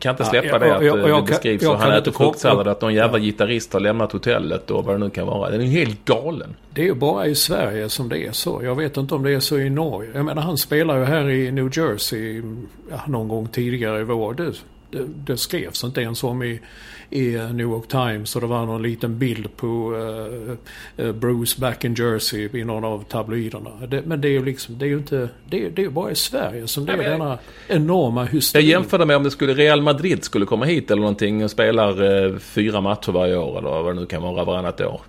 kan inte Ja, släppa jag- det att jag- eh, jag det kan- beskrivs jag så. Han äter fruktsallad, jag- att någon jävla ja. gitarrist har lämnat hotellet och vad det nu kan vara. Den är helt galen. Det är ju bara i Sverige som det är så. Jag vet inte om det är så i Norge. Jag menar han spelar ju här i New Jersey ja, någon gång tidigare i vår. Det, det, skrevs inte ens om i, i New York Times och det var någon liten bild på eh, Bruce back in Jersey i någon av tabloiderna. Det, men det är ju liksom, det är ju inte, det det är ju bara i Sverige som det är jag- denna enorma Jag hysteri. jämförde med om det skulle Real Madrid skulle komma hit eller någonting och spelar eh, fyra matcher varje år eller vad det nu kan vara varannat år.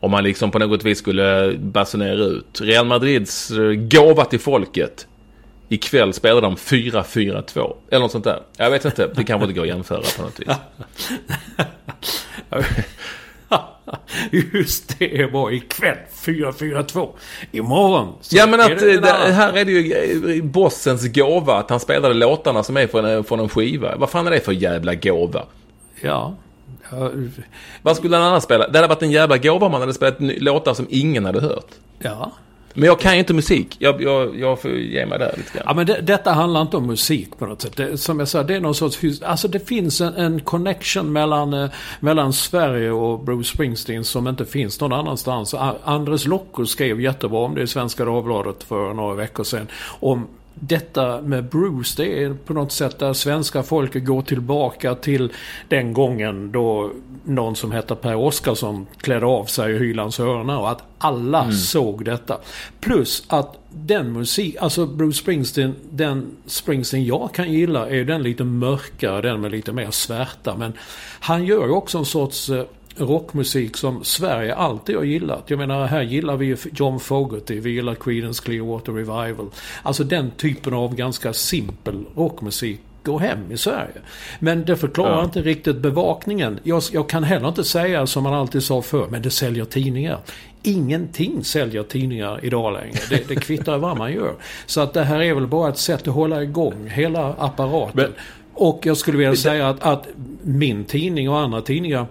Om man liksom på något vis skulle basunera ut. Real Madrids eh, gåva till folket. Ikväll spelar de 4-4-2. Eller något sånt där. Jag vet inte. Det kanske inte går att jämföra på något vis. [LAUGHS] Just det var ikväll 4-4-2. Imorgon så Ja men är att eh, en det, här är det ju eh, bossens gåva. Att han spelade låtarna som är från, en- från en skiva. Vad fan är det för jävla gåva? Ja. Ja, Vad skulle han annars spela? Det hade varit en jävla gåva om han hade spelat låtar som ingen hade hört. ja. Men jag kan ju inte musik. Jag, jag, jag får ge mig där lite Ja, men det, detta handlar inte om musik på något sätt. Det, som jag sa, det är någon sorts... Alltså det finns en, en connection mellan, eh, mellan Sverige och Bruce Springsteen som inte finns någon annanstans. Andres Lokko skrev jättebra om det i Svenska Dagbladet för några veckor sedan. Om detta med Bruce, det är på något sätt där svenska folket går tillbaka till den gången då någon som hette Per Oscarsson klädde av sig i Hylands hörna och att alla mm. såg detta. Plus att den musik, alltså Bruce Springsteen, den Springsteen jag kan gilla är den lite mörkare, den med lite mer svärta. Men han gör ju också en sorts eh, rockmusik som Sverige alltid har gillat. Jag menar, här gillar vi John Fogerty, vi gillar Creedence Clearwater Revival. Alltså den typen av ganska simpel rockmusik går hem i Sverige. Men det förklarar ja. inte riktigt bevakningen. Jag, jag, kan heller inte säga som man alltid sa förr, men det säljer tidningar. Ingenting säljer tidningar idag längre. Det, det kvittar vad man gör. Så att det här är väl bara ett sätt att hålla igång hela apparaten. Men, och jag skulle vilja säga att, att min tidning och andra tidningar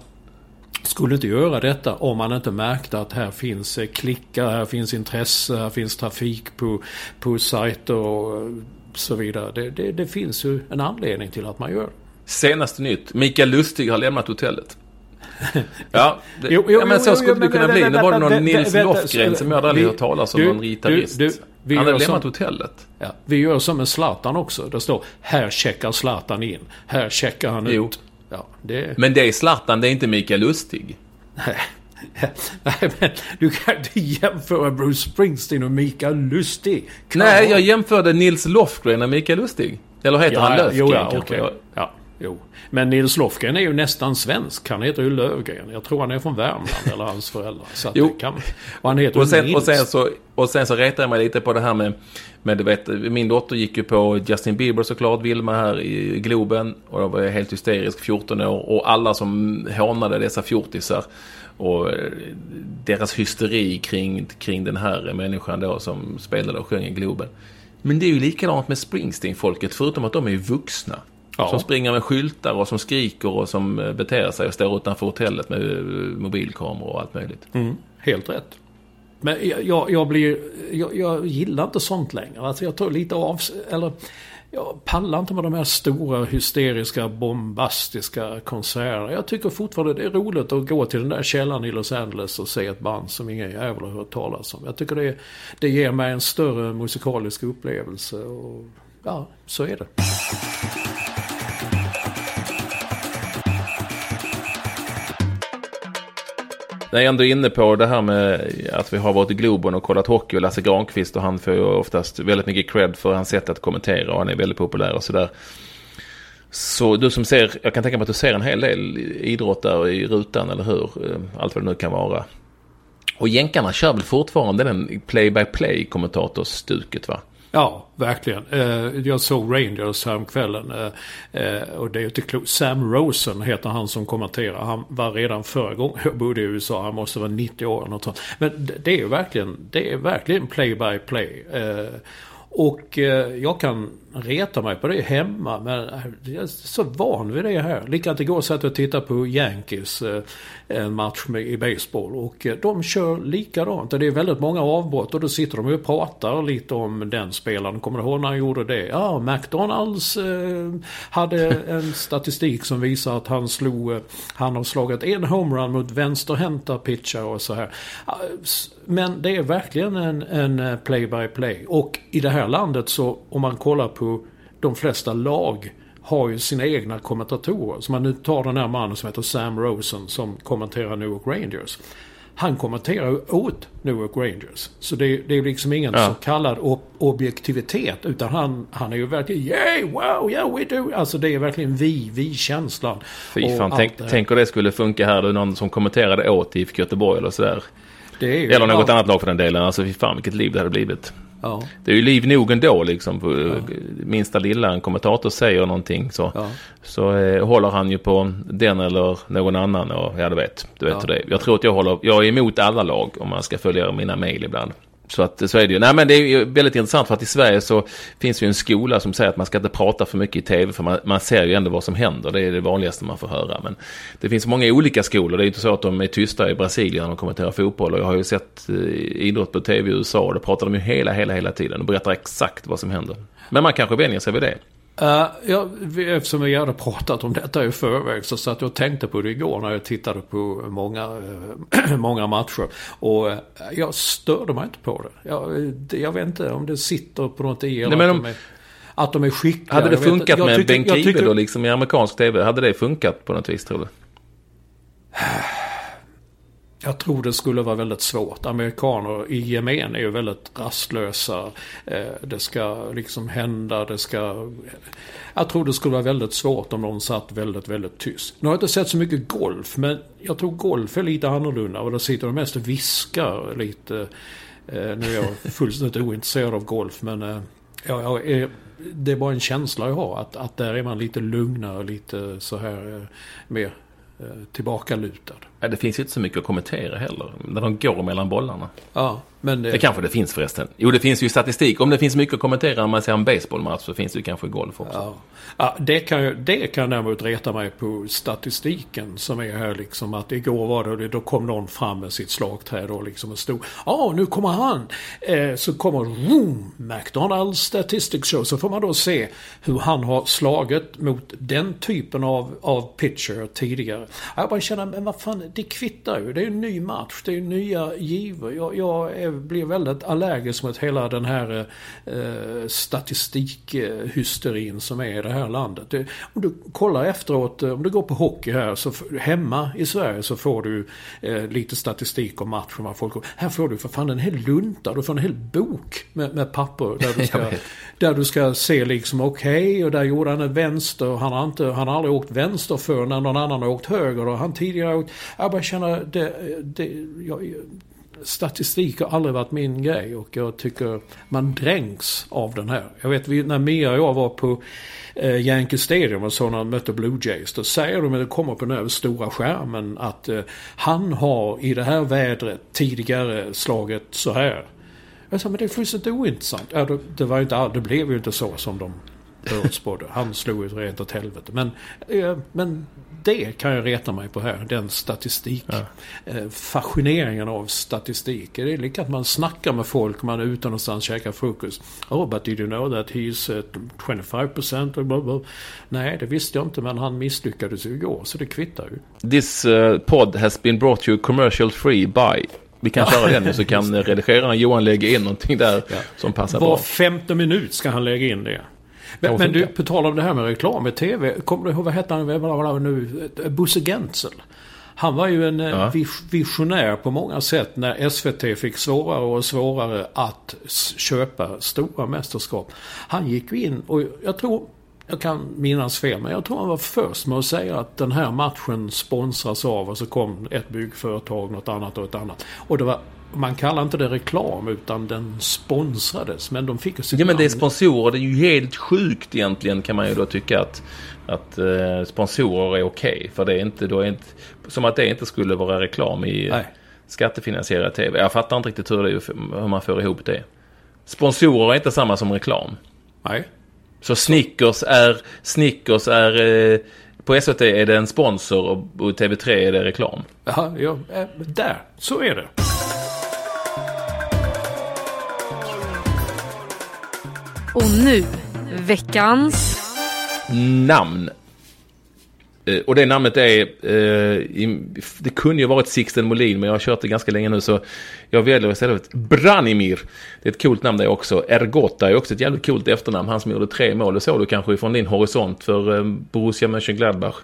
skulle inte göra detta om man inte märkte att här finns eh, klickar, här finns intresse, här finns trafik på, på sajter och så vidare. Det, det, det finns ju en anledning till att man gör. Senaste nytt. Mikael Lustig har lämnat hotellet. [LAUGHS] Ja, det, jo, jo, ja, men så skulle det kunna bli. Nu var det någon Nils Lofgren som jag aldrig hört talas om, någon gitarrist. Han har lämnat som, hotellet. Ja, vi gör som med Zlatan också. Det står här checkar Zlatan in. Här checkar han jo. ut. Ja, det... Men det är Zlatan, det är inte Mikael Lustig. Nej. [LAUGHS] Nej, men du kan inte jämföra Bruce Springsteen och Mikael Lustig. Kan Nej, jag jämförde Nils Lofgren och Mikael Lustig. Eller heter ja, han Löfgren jo, ja, kanske? Okay. Ja, jo. Men Nils Lofgren är ju nästan svensk. Han heter ju Lövgren. Jag tror han är från Värmland, eller hans föräldrar. Så jo. Kan, och han heter och sen, Nils. Och sen, så, och sen så retar jag mig lite på det här med, med du vet, min dotter gick ju på Justin Bieber såklart, Vilma här i Globen. Och då var jag helt hysterisk, 14 år. Och alla som hånade dessa fjortisar och eh, deras hysteri kring, kring den här människan då som spelade och sjöng i Globen. Men det är ju likadant med Springsteen-folket, förutom att de är vuxna. Ja. Som springer med skyltar och som skriker och som eh, beter sig och står utanför hotellet med eh, mobilkameror och allt möjligt. Mm, helt rätt. Men jag, jag blir... Jag, jag, gillar inte sånt längre. Alltså jag tar lite av... Eller jag pallar inte med de här stora hysteriska bombastiska konserterna. Jag tycker fortfarande det är roligt att gå till den där källaren i Los Angeles och se ett band som ingen jävel har hört talas om. Jag tycker det, det ger mig en större musikalisk upplevelse. Och ja, så är det. När jag ändå är inne på det här med att vi har varit i Globen och kollat hockey och Lasse Granqvist och han får ju oftast väldigt mycket cred för hans sätt att kommentera och han är väldigt populär och sådär. Så du som ser, jag kan tänka mig att du ser en hel del idrott där i rutan, eller hur? Ehm, allt vad det nu kan vara. Och jänkarna kör väl fortfarande den play-by-play kommentatorsstuket va? Ja, verkligen. Eh, jag såg Rangers häromkvällen. Eh, eh, och det är inte klokt. Sam Rosen heter han som kommenterar. Han var redan förra gången jag bodde i USA. Han måste vara 90 år eller något sånt. Men det är verkligen, det är verkligen play by play. Och jag kan reta mig på det hemma. Men jag är så van vid det här. Likadant igår satt jag och tittade på Yankees eh, en match med, i baseball. Och eh, de kör likadant. Det är väldigt många avbrott och då sitter de och pratar lite om den spelaren. Kommer du ihåg när han gjorde det? Ja, McDonalds eh, hade [LAUGHS] en statistik som visar att han slog, han har slagit en homerun mot vänsterhänta pitcher och så här. Men det är verkligen en, en play-by-play. Och i det här landet så om man kollar på de flesta lag har ju sina egna kommentatorer. Så man nu tar den här mannen som heter Sam Rosen som kommenterar Newark Rangers. Han kommenterar ju åt Newark Rangers. Så det, det är liksom ingen ja. så kallad ob objektivitet. Utan han, han är ju verkligen yeah, wow, yeah we do. Alltså det är verkligen vi, vi-känslan. Fy fan, tänk, tänk om det skulle funka här. Du någon som kommenterade åt IFK Göteborg eller sådär. Eller något ja. annat lag för den delen. Alltså fy fan vilket liv det hade blivit. Ja. Det är ju liv nog ändå liksom. På ja. Minsta lilla en kommentator säger någonting så, ja. så eh, håller han ju på den eller någon annan. Och, ja, du vet. Du vet ja. det Jag tror att jag håller, jag är emot alla lag om man ska följa mina mejl ibland. Så att eh, så är det ju. Nej men det är ju väldigt intressant för att i Sverige så finns ju en skola som säger att man ska inte prata för mycket i tv för man, man ser ju ändå vad som händer. Det är det vanligaste man får höra. Men det finns många olika skolor. Det är ju inte så att de är tysta i Brasilien när de kommenterar fotboll. Och jag har ju sett eh, idrott på tv i USA och då pratar de ju hela, hela, hela tiden och berättar exakt vad som händer. Men man kanske vänjer sig vid det. Uh, ja, eftersom vi hade pratat om detta i förväg så satt jag och tänkte på det igår när jag tittade på många, uh, [CLEARS THROAT] många matcher. Och uh, jag störde mig inte på det. Jag, jag vet inte om det sitter på något i eller Nej, att, de är, att de är skickliga. Hade det funkat med Ben Kive då liksom i amerikansk tv? Hade det funkat på något vis tror du? [SIGHS] Jag tror det skulle vara väldigt svårt. Amerikaner i gemen är ju väldigt rastlösa. Eh, det ska liksom hända, det ska... Jag tror det skulle vara väldigt svårt om någon satt väldigt, väldigt tyst. Nu har jag inte sett så mycket golf, men jag tror golf är lite annorlunda. Och då sitter de mest och viskar lite. Eh, nu är jag [LAUGHS] fullständigt ointresserad av golf, men eh, jag är, det är bara en känsla jag har. Att, att där är man lite lugnare, lite så här mer tillbakalutad. Ja, det finns ju inte så mycket att kommentera heller. När de går mellan bollarna. Ja, men det... det kanske det finns förresten. Jo, det finns ju statistik. Om det finns mycket att kommentera när man ser en baseballmatch så finns det ju kanske golf också. Ja. ja det, kan det kan däremot reta mig på statistiken som är här liksom att igår var det, då kom någon fram med sitt slagträd och liksom stod Ja, nu kommer han! Eh, så kommer vroom, McDonalds Statistics Show. Så får man då se hur han har slagit mot den typen av, av pitcher tidigare. Jag bara känner, men vad fan, det kvittar ju. Det är en ny match. Det är nya givor. Jag, jag är, blir väldigt allergisk mot hela den här eh, statistikhysterin som är i det här landet. Det, om du kollar efteråt, eh, om du går på hockey här, så hemma i Sverige så får du eh, lite statistik om matchen. Vad folk, här får du för fan en hel lunta. Du får en hel bok med, med papper. Där du [LAUGHS] ska, där du ska se liksom okej, okay, och där gjorde han en vänster. Han har, inte, han har aldrig åkt vänster för när någon annan har åkt höger. Och han tidigare åkt jag bara känner, det, det, jag, statistik har aldrig varit min grej och jag tycker man dränks av den här. Jag vet när Mia och jag var på eh, Yankee Stadium och så när de mötte Blue Jays. Då säger de när det kommer på den här stora skärmen att eh, han har i det här vädret tidigare slagit så här. Jag sa, men det är fullständigt ointressant. Ja, det, det, var inte, det blev ju inte så som de förutspådde. Han slog ju rent åt helvete. Men, eh, men det kan jag reta mig på här. Den statistik. Ja. Eh, fascineringen av statistik. Det är lika att man snackar med folk. Man är ute någonstans och käkar frukost. Oh, but did you know that he's uh, 25% blah, blah. Nej, det visste jag inte. Men han misslyckades ju igår. Så det kvittar ju. This uh, pod has been brought to you commercial free by vi kan köra den nu så kan [LAUGHS] redigeraren Johan lägga in någonting där ja. som passar Var bra. Var femte minut ska han lägga in det. Men, men du, på tal om det här med reklam i tv. Kommer du ihåg, vad hette han nu? Bosse Gentzel. Han var ju en eh, ja. visionär på många sätt när SVT fick svårare och svårare att köpa stora mästerskap. Han gick ju in och jag tror, jag kan minnas fel, men jag tror han var först med att säga att den här matchen sponsras av och så kom ett byggföretag, något annat och ett annat. Och det var man kallar inte det reklam utan den sponsrades. Men de fick sitt Ja men det är sponsorer. Det är ju helt sjukt egentligen kan man ju då tycka att, att eh, sponsorer är okej. Okay, för det är inte, då är inte, som att det inte skulle vara reklam i Nej. skattefinansierad tv. Jag fattar inte riktigt hur, det, hur man får ihop det. Sponsorer är inte samma som reklam. Nej. Så Snickers är, Snickers är eh, på SVT är det en sponsor och på TV3 är det reklam. Ja, ja, eh, där. Så är det. Och nu, veckans... Namn. Eh, och det namnet är, eh, det kunde ju varit Sixten Molin men jag har kört det ganska länge nu så jag väljer istället Branimir. Det är ett coolt namn det också. Ergotta är också ett jävligt coolt efternamn. Han som gjorde tre mål, det såg du kanske från din horisont för eh, Borussia Mönchengladbach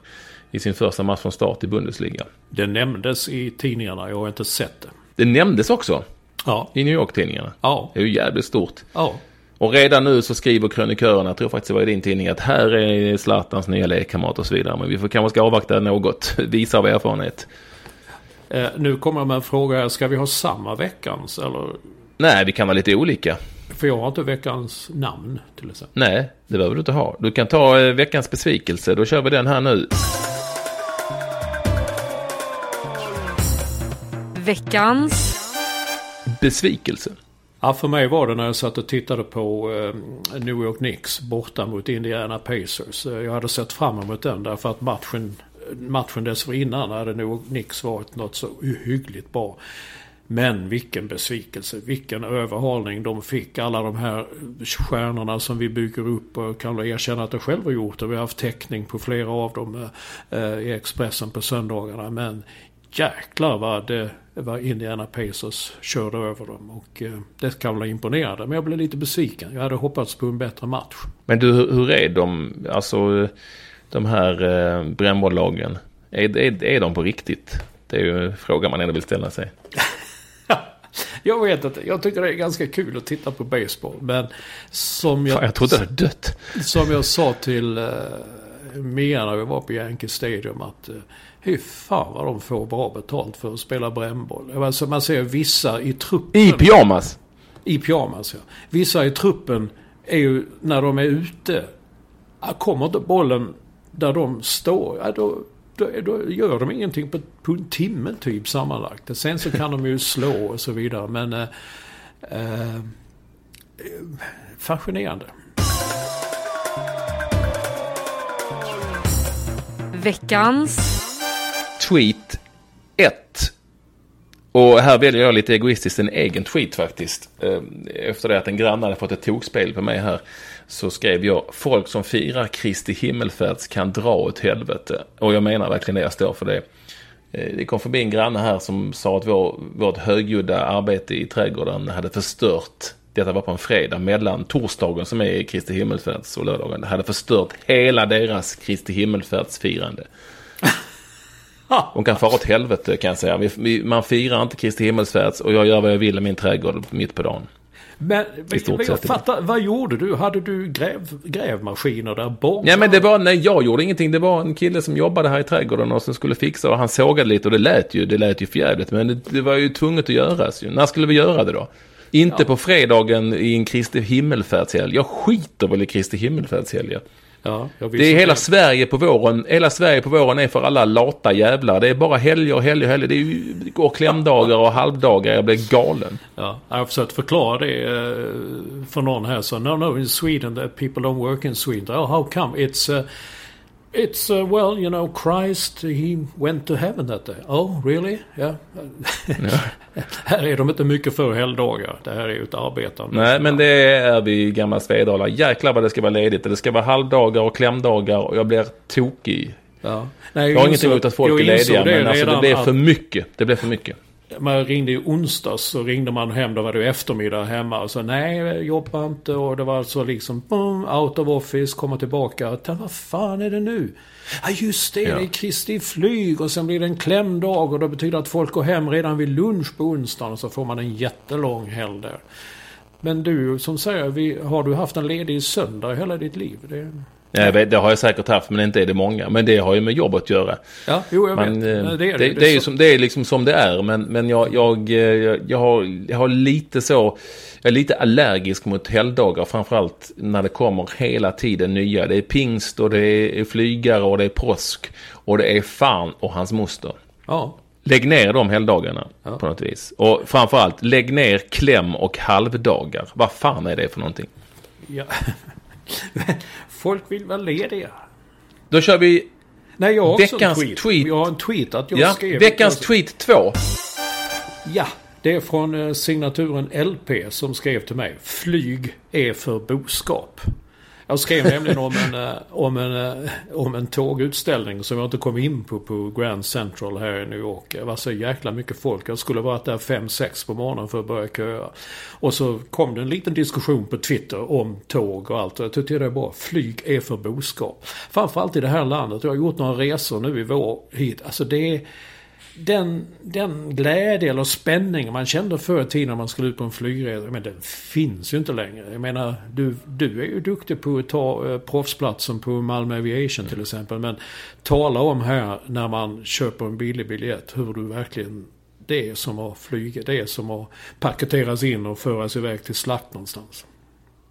i sin första match från start i Bundesliga. Det nämndes i tidningarna, jag har inte sett det. Det nämndes också? Ja. I New York-tidningarna? Ja. Det är ju jävligt stort. Ja. Och redan nu så skriver krönikörerna, jag tror faktiskt det var i din tidning, att här är Zlatans nya lekkamrat och så vidare. Men vi får kanske ska avvakta något, [LAUGHS] visa av erfarenhet. Eh, nu kommer jag med en fråga Ska vi ha samma veckans eller? Nej, vi kan vara lite olika. För jag har inte veckans namn till exempel. Nej, det behöver du inte ha. Du kan ta eh, veckans besvikelse. Då kör vi den här nu. Veckans besvikelse. Ja, för mig var det när jag satt och tittade på eh, New York Knicks borta mot Indiana Pacers. Eh, jag hade sett fram emot den därför att matchen, matchen dessförinnan hade New York Knicks varit något så ohyggligt bra. Men vilken besvikelse, vilken överhalning de fick. Alla de här stjärnorna som vi bygger upp och kan väl erkänna att jag själv har gjort det. Vi har haft täckning på flera av dem eh, eh i Expressen på söndagarna. Men jäklar vad, det, vad Indiana Pacers körde över dem. Och eh, det kan vara imponerande. Men jag blev lite besviken. Jag hade hoppats på en bättre match. Men du, hur är de, alltså de här eh, brännbollslagen? Är, är, är de på riktigt? Det är ju en fråga man ändå vill ställa sig. [LAUGHS] jag vet inte. Jag tycker det är ganska kul att titta på baseball. Men som jag... Fan, jag trodde det var dött. Som jag sa till uh, Mia när vi var på Yankee Stadium. att uh, Hur fan vad de får bra betalt för att spela brännboll. Alltså man ser vissa i truppen. I pyjamas? I pyjamas ja. Vissa i truppen är ju när de är ute. Kommer inte bollen där de står. Ja, då, då, då, gör de ingenting på, på en timme typ sammanlagt. Sen så kan de ju [LAUGHS] slå och så vidare. Men eh, eh, fascinerande. Veckans tweet 1. Och här väljer jag lite egoistiskt en egen tweet faktiskt. Ehm, efter det att en granne hade fått ett tokspel på mig här så skrev jag folk som firar Kristi himmelfärds kan dra åt helvete. Och jag menar verkligen det, jag står för det. Eh, det kom förbi en granne här som sa att vår, vårt högljudda arbete i trädgården hade förstört detta var på en fredag mellan torsdagen som är Kristi himmelfärds och lördagen. Det hade förstört hela deras Kristi himmelfärdsfirande. De kan fara åt helvete kan jag säga. Vi, vi, man firar inte Kristi himmelsfärds och jag gör vad jag vill i min trädgård mitt på dagen. Men jag fattar, vad gjorde du? Hade du gräv, grävmaskiner där? Ja men det var, nej jag gjorde ingenting. Det var en kille som jobbade här i trädgården och som skulle fixa och han sågade lite och det lät ju, det lät ju förjävligt. Men det, det var ju tvunget att göras ju. När skulle vi göra det då? Inte ja. på fredagen i en Kristi himmelfärdshelg. Jag skiter väl i Kristi himmelfärdshelg. Ja, det är hela det. Sverige på våren. Hela Sverige på våren är för alla lata jävlar. Det är bara helger, helger, helger. Det, är ju, det går klämdagar och halvdagar. Jag blir galen. Ja, jag har försökt förklara det eh, för någon här. Så no, no, in Sweden, the people don't work in Sweden. Oh, how come? It's... Uh, It's, uh, well, you know, Christ, he went to heaven that day. Oh, really? Yeah. [LAUGHS] här är de inte mycket för helgdagar. Det här är ju ett arbetande. Nej, men det är vi i gamla Svedala. Jäklar vad det ska vara ledigt. Det ska vara halvdagar och klämdagar och jag blir tokig. Ja. Nej, jag har ingenting emot att folk är lediga, men alltså, det blir för mycket. Det blir för mycket man ringde i onsdags så ringde man hem, då var det eftermiddag hemma och sa nej, jag jobbar inte och det var alltså liksom boom, out of office, komma tillbaka. Vad fan är det nu? Ja just det, ja. det är Kristi flyg och sen blir det en klämdag och det betyder att folk går hem redan vid lunch på onsdagen och så får man en jättelång helg där. Men du som säger, har du haft en ledig söndag hela ditt liv? Det... Ja, vet, det har jag säkert haft, men inte är det många. Men det har ju med jobb att göra. Ja, jo, jag men, vet. Eh, det, är det. Det, det, är ju som, det är liksom som det är. Men, men jag, jag, eh, jag, jag, har, jag har lite så... Jag är lite allergisk mot helgdagar, framförallt när det kommer hela tiden nya. Det är pingst och det är flygare och det är påsk. Och det är fan och hans moster. Ja. Lägg ner de helgdagarna ja. på något vis. Och framförallt, lägg ner kläm och halvdagar. Vad fan är det för någonting? Ja. [LAUGHS] [LAUGHS] Folk vill vara lediga. Då kör vi Nej, jag har veckans tweet. tweet. Jag har en tweet att jag ja, skrev. Veckans tweet 2. Ja, det är från eh, signaturen LP som skrev till mig. Flyg är för boskap. Jag skrev nämligen om en, eh, om, en, eh, om en tågutställning som jag inte kom in på på Grand Central här i New York. Det var så jäkla mycket folk. Jag skulle varit där 5-6 på morgonen för att börja köa. Och så kom det en liten diskussion på Twitter om tåg och allt. Jag tyckte det var bra. Flyg är för boskap. Framförallt i det här landet. Jag har gjort några resor nu i vår hit. Alltså det är den, den glädje eller spänning man kände förr i tiden när man skulle ut på en flygresa, men den finns ju inte längre. Jag menar, du, du är ju duktig på att ta eh, proffsplatsen på Malmö Aviation till exempel. Men tala om här när man köper en billig biljett hur du verkligen det är som att flyga. Det är som att paketeras in och föras iväg till slakt någonstans.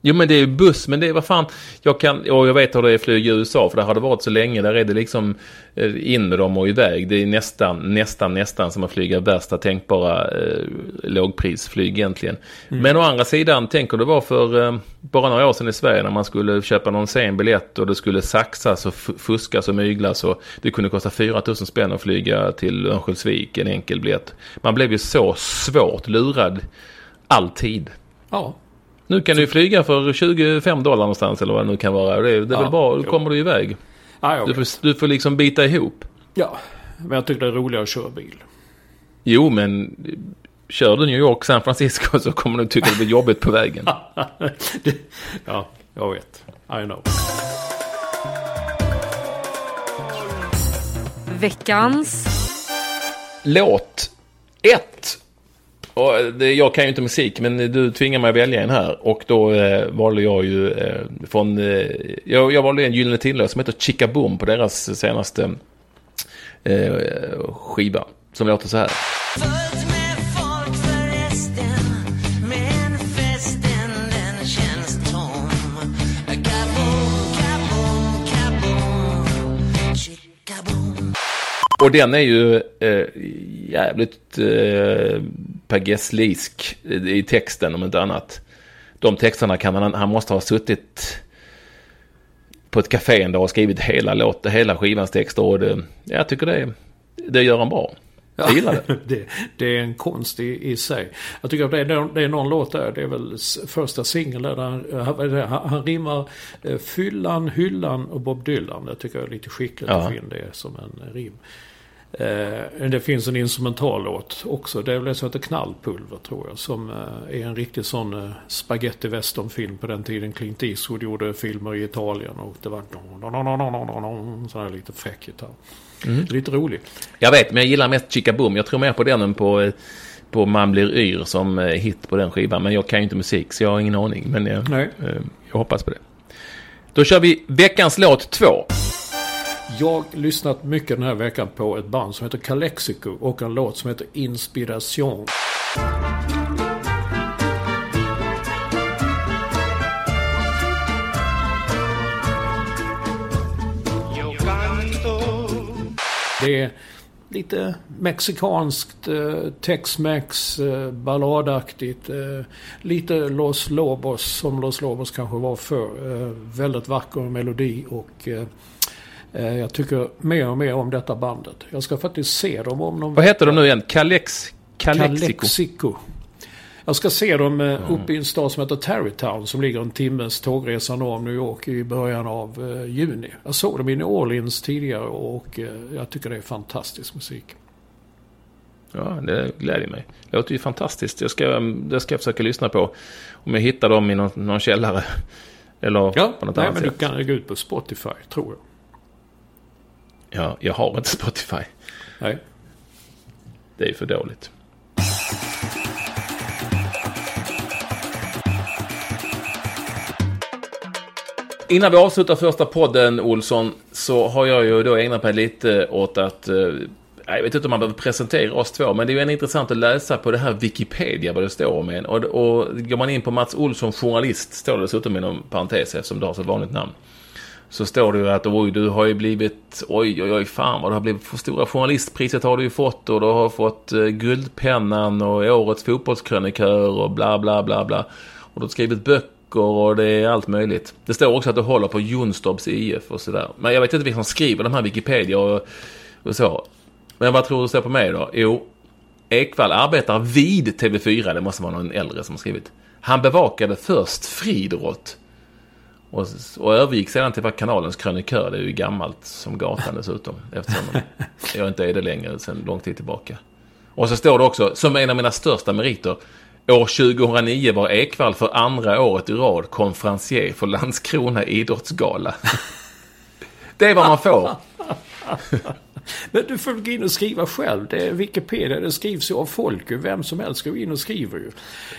Jo men det är ju buss, men det är vad fan. Jag kan, och jag vet hur det är att flyga i USA, för det har det varit så länge. Där är det liksom eh, in med dem och iväg. Det är nästan, nästan, nästan som att flyga värsta tänkbara eh, lågprisflyg egentligen. Mm. Men å andra sidan, tänker det var för eh, bara några år sedan i Sverige när man skulle köpa någon sen biljett och det skulle saxas och fuskas och myglas och det kunde kosta 4 000 spänn att flyga till Örnsköldsvik, en enkel biljett. Man blev ju så svårt lurad alltid. Ja. Nu kan du flyga för 25 dollar någonstans eller vad det nu kan vara. Det, är, det är ja, väl bra, då kommer du iväg. Ja, du, får, du får liksom bita ihop. Ja, men jag tycker det är roligare att köra bil. Jo, men kör du New York, San Francisco så kommer du tycka det blir jobbigt på vägen. [LAUGHS] ja, jag vet. I know. Veckans låt 1 och det, jag kan ju inte musik, men du tvingar mig att välja en här. Och då eh, valde jag ju eh, från... Eh, jag, jag valde en Gyllene Tillhör som heter Chica Boom på deras senaste eh, skiva. Som låter så här. Och den är ju eh, jävligt eh, Per Gesslisk i texten om inte annat. De texterna kan man, han måste ha suttit på ett café en dag och skrivit hela låten, hela skivans texter. Och det, jag tycker det, det gör han bra. Jag gillar det. [LAUGHS] det. det. är en konst i, i sig. Jag tycker att det är, det är någon låt där, det är väl första singeln där han, han, han rimmar eh, Fyllan, Hyllan och Bob Dylan. Det tycker jag är lite skickligt ja. att få in det som en rim. Eh, det finns en instrumentallåt också. Det är väl det som heter Knallpulver tror jag. Som eh, är en riktig sån eh, spaghetti westernfilm på den tiden Clint Eastwood gjorde filmer i Italien. Och det var sån här lite fräck gitarr. Mm. Lite rolig. Jag vet, men jag gillar mest Chica Boom. Jag tror mer på den än på, på Man blir yr som hit på den skivan. Men jag kan ju inte musik så jag har ingen aning. Men jag, Nej. jag hoppas på det. Då kör vi veckans låt 2. Jag lyssnat mycket den här veckan på ett band som heter Calexico och en låt som heter Inspiration. Det är lite mexikanskt, eh, tex-mex, eh, balladaktigt. Eh, lite Los Lobos som Los Lobos kanske var för. Väldigt vacker melodi och Eh, jag tycker mer och mer om detta bandet. Jag ska faktiskt se dem om någon Vad heter de nu igen? Kalex... Kalexico? Kalexico. Jag ska se dem mm. uppe i en stad som heter Tarrytown som ligger en timmes tågresa norr om New York i början av uh, juni. Jag såg dem i New Orleans tidigare och jag tycker det är fantastisk musik. Ja, det gläder mig. Det låter ju fantastiskt. Jag ska, det ska jag försöka lyssna på. Om jag hittar dem i någon, någon källare. Eller ja, på något nej, annat men sätt. du kan gå ut på Spotify, tror jag. Ja, jag har inte Spotify. Nej. Det är för dåligt. Innan vi avslutar första podden, Olsson, så har jag ju då ägnat mig lite åt att... Eh, jag vet inte om man behöver presentera oss två, men det är ju intressant att läsa på det här Wikipedia vad det står om en. Och, och går man in på Mats Olsson, journalist, står det dessutom inom parentes eftersom du har så vanligt namn så står det ju att oj, du har ju blivit, oj, oj, oj, fan vad du har blivit för stora journalistpriset har du ju fått och du har fått eh, Guldpennan och årets fotbollskrönikör och bla, bla, bla, bla. Och du har skrivit böcker och det är allt möjligt. Det står också att du håller på Jonstorps IF och sådär. Men jag vet inte vilka som skriver de här Wikipedia och, och så. Men vad tror du står på mig då? Jo, Ekvall arbetar vid TV4, det måste vara någon äldre som har skrivit. Han bevakade först friidrott och, och övergick sedan till att kanalens krönikör. Det är ju gammalt som gatan dessutom. Eftersom [LAUGHS] jag inte är det längre sedan lång tid tillbaka. Och så står det också, som en av mina största meriter. År 2009 var Ekvall för andra året i rad konferencier för Landskrona idrottsgala. [LAUGHS] Det är vad man får. [LAUGHS] Men du får gå in och skriva själv. Det är Wikipedia, det skrivs ju av folk. Vem som helst ska gå in och skriva ju.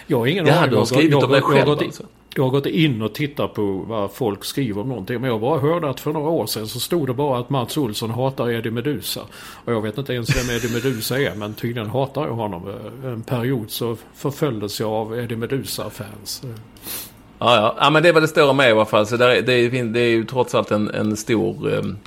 Jag har ingen ja, aning. Du har skrivit om dig själv alltså. Jag har gått in och tittat på vad folk skriver om någonting. Men jag bara hörde att för några år sedan så stod det bara att Mats Olsson hatar Eddie Medusa. Och jag vet inte ens vem Eddie Medusa är. Men tydligen hatar jag honom. En period så förföljdes jag av Eddie Medusa-fans. Ja, ja. ja men det är vad det står om mig i alla fall. Så det är, det är, det är ju trots allt en, en stor... Um,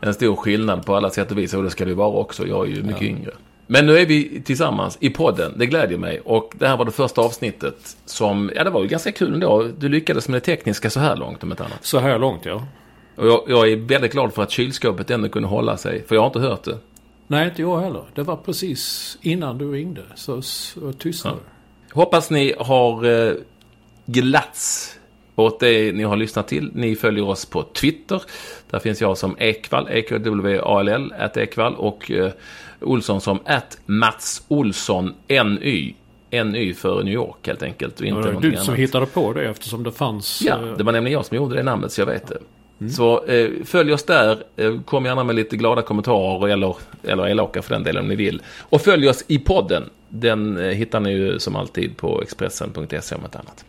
en stor skillnad på alla sätt och vis. Och det ska det ju vara också. Jag är ju mycket ja. yngre. Men nu är vi tillsammans i podden. Det glädjer mig. Och det här var det första avsnittet som, ja det var ju ganska kul ändå. Du lyckades med det tekniska så här långt om ett annat. Så här långt ja. Och jag, jag är väldigt glad för att kylskåpet ändå kunde hålla sig. För jag har inte hört det. Nej, inte jag heller. Det var precis innan du ringde. Så, så tystnade ja. Hoppas ni har eh, glatts åt det ni har lyssnat till. Ni följer oss på Twitter. Där finns jag som Ekvall, EKWALL, att Ekvall och eh, Olsson som att Mats Olsson NY. NY för New York helt enkelt. Och inte det var du som hittade på det eftersom det fanns... Ja, eh, det var nämligen jag som gjorde det namnet så jag vet det. Mm. Så eh, följ oss där. Eh, kom gärna med lite glada kommentarer eller, eller elaka för den delen om ni vill. Och följ oss i podden. Den eh, hittar ni ju som alltid på Expressen.se om ett annat.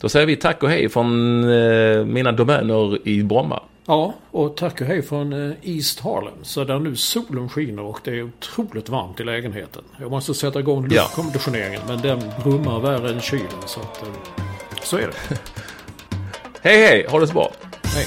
Då säger vi tack och hej från eh, mina domäner i Bromma. Ja, och tack och hej från eh, East Harlem. Så där nu solen skiner och det är otroligt varmt i lägenheten. Jag måste sätta igång luftkonditioneringen ja. men den brummar värre än kylen. Så, att, eh, så är det. [LAUGHS] hej hej, ha det så bra. Hej.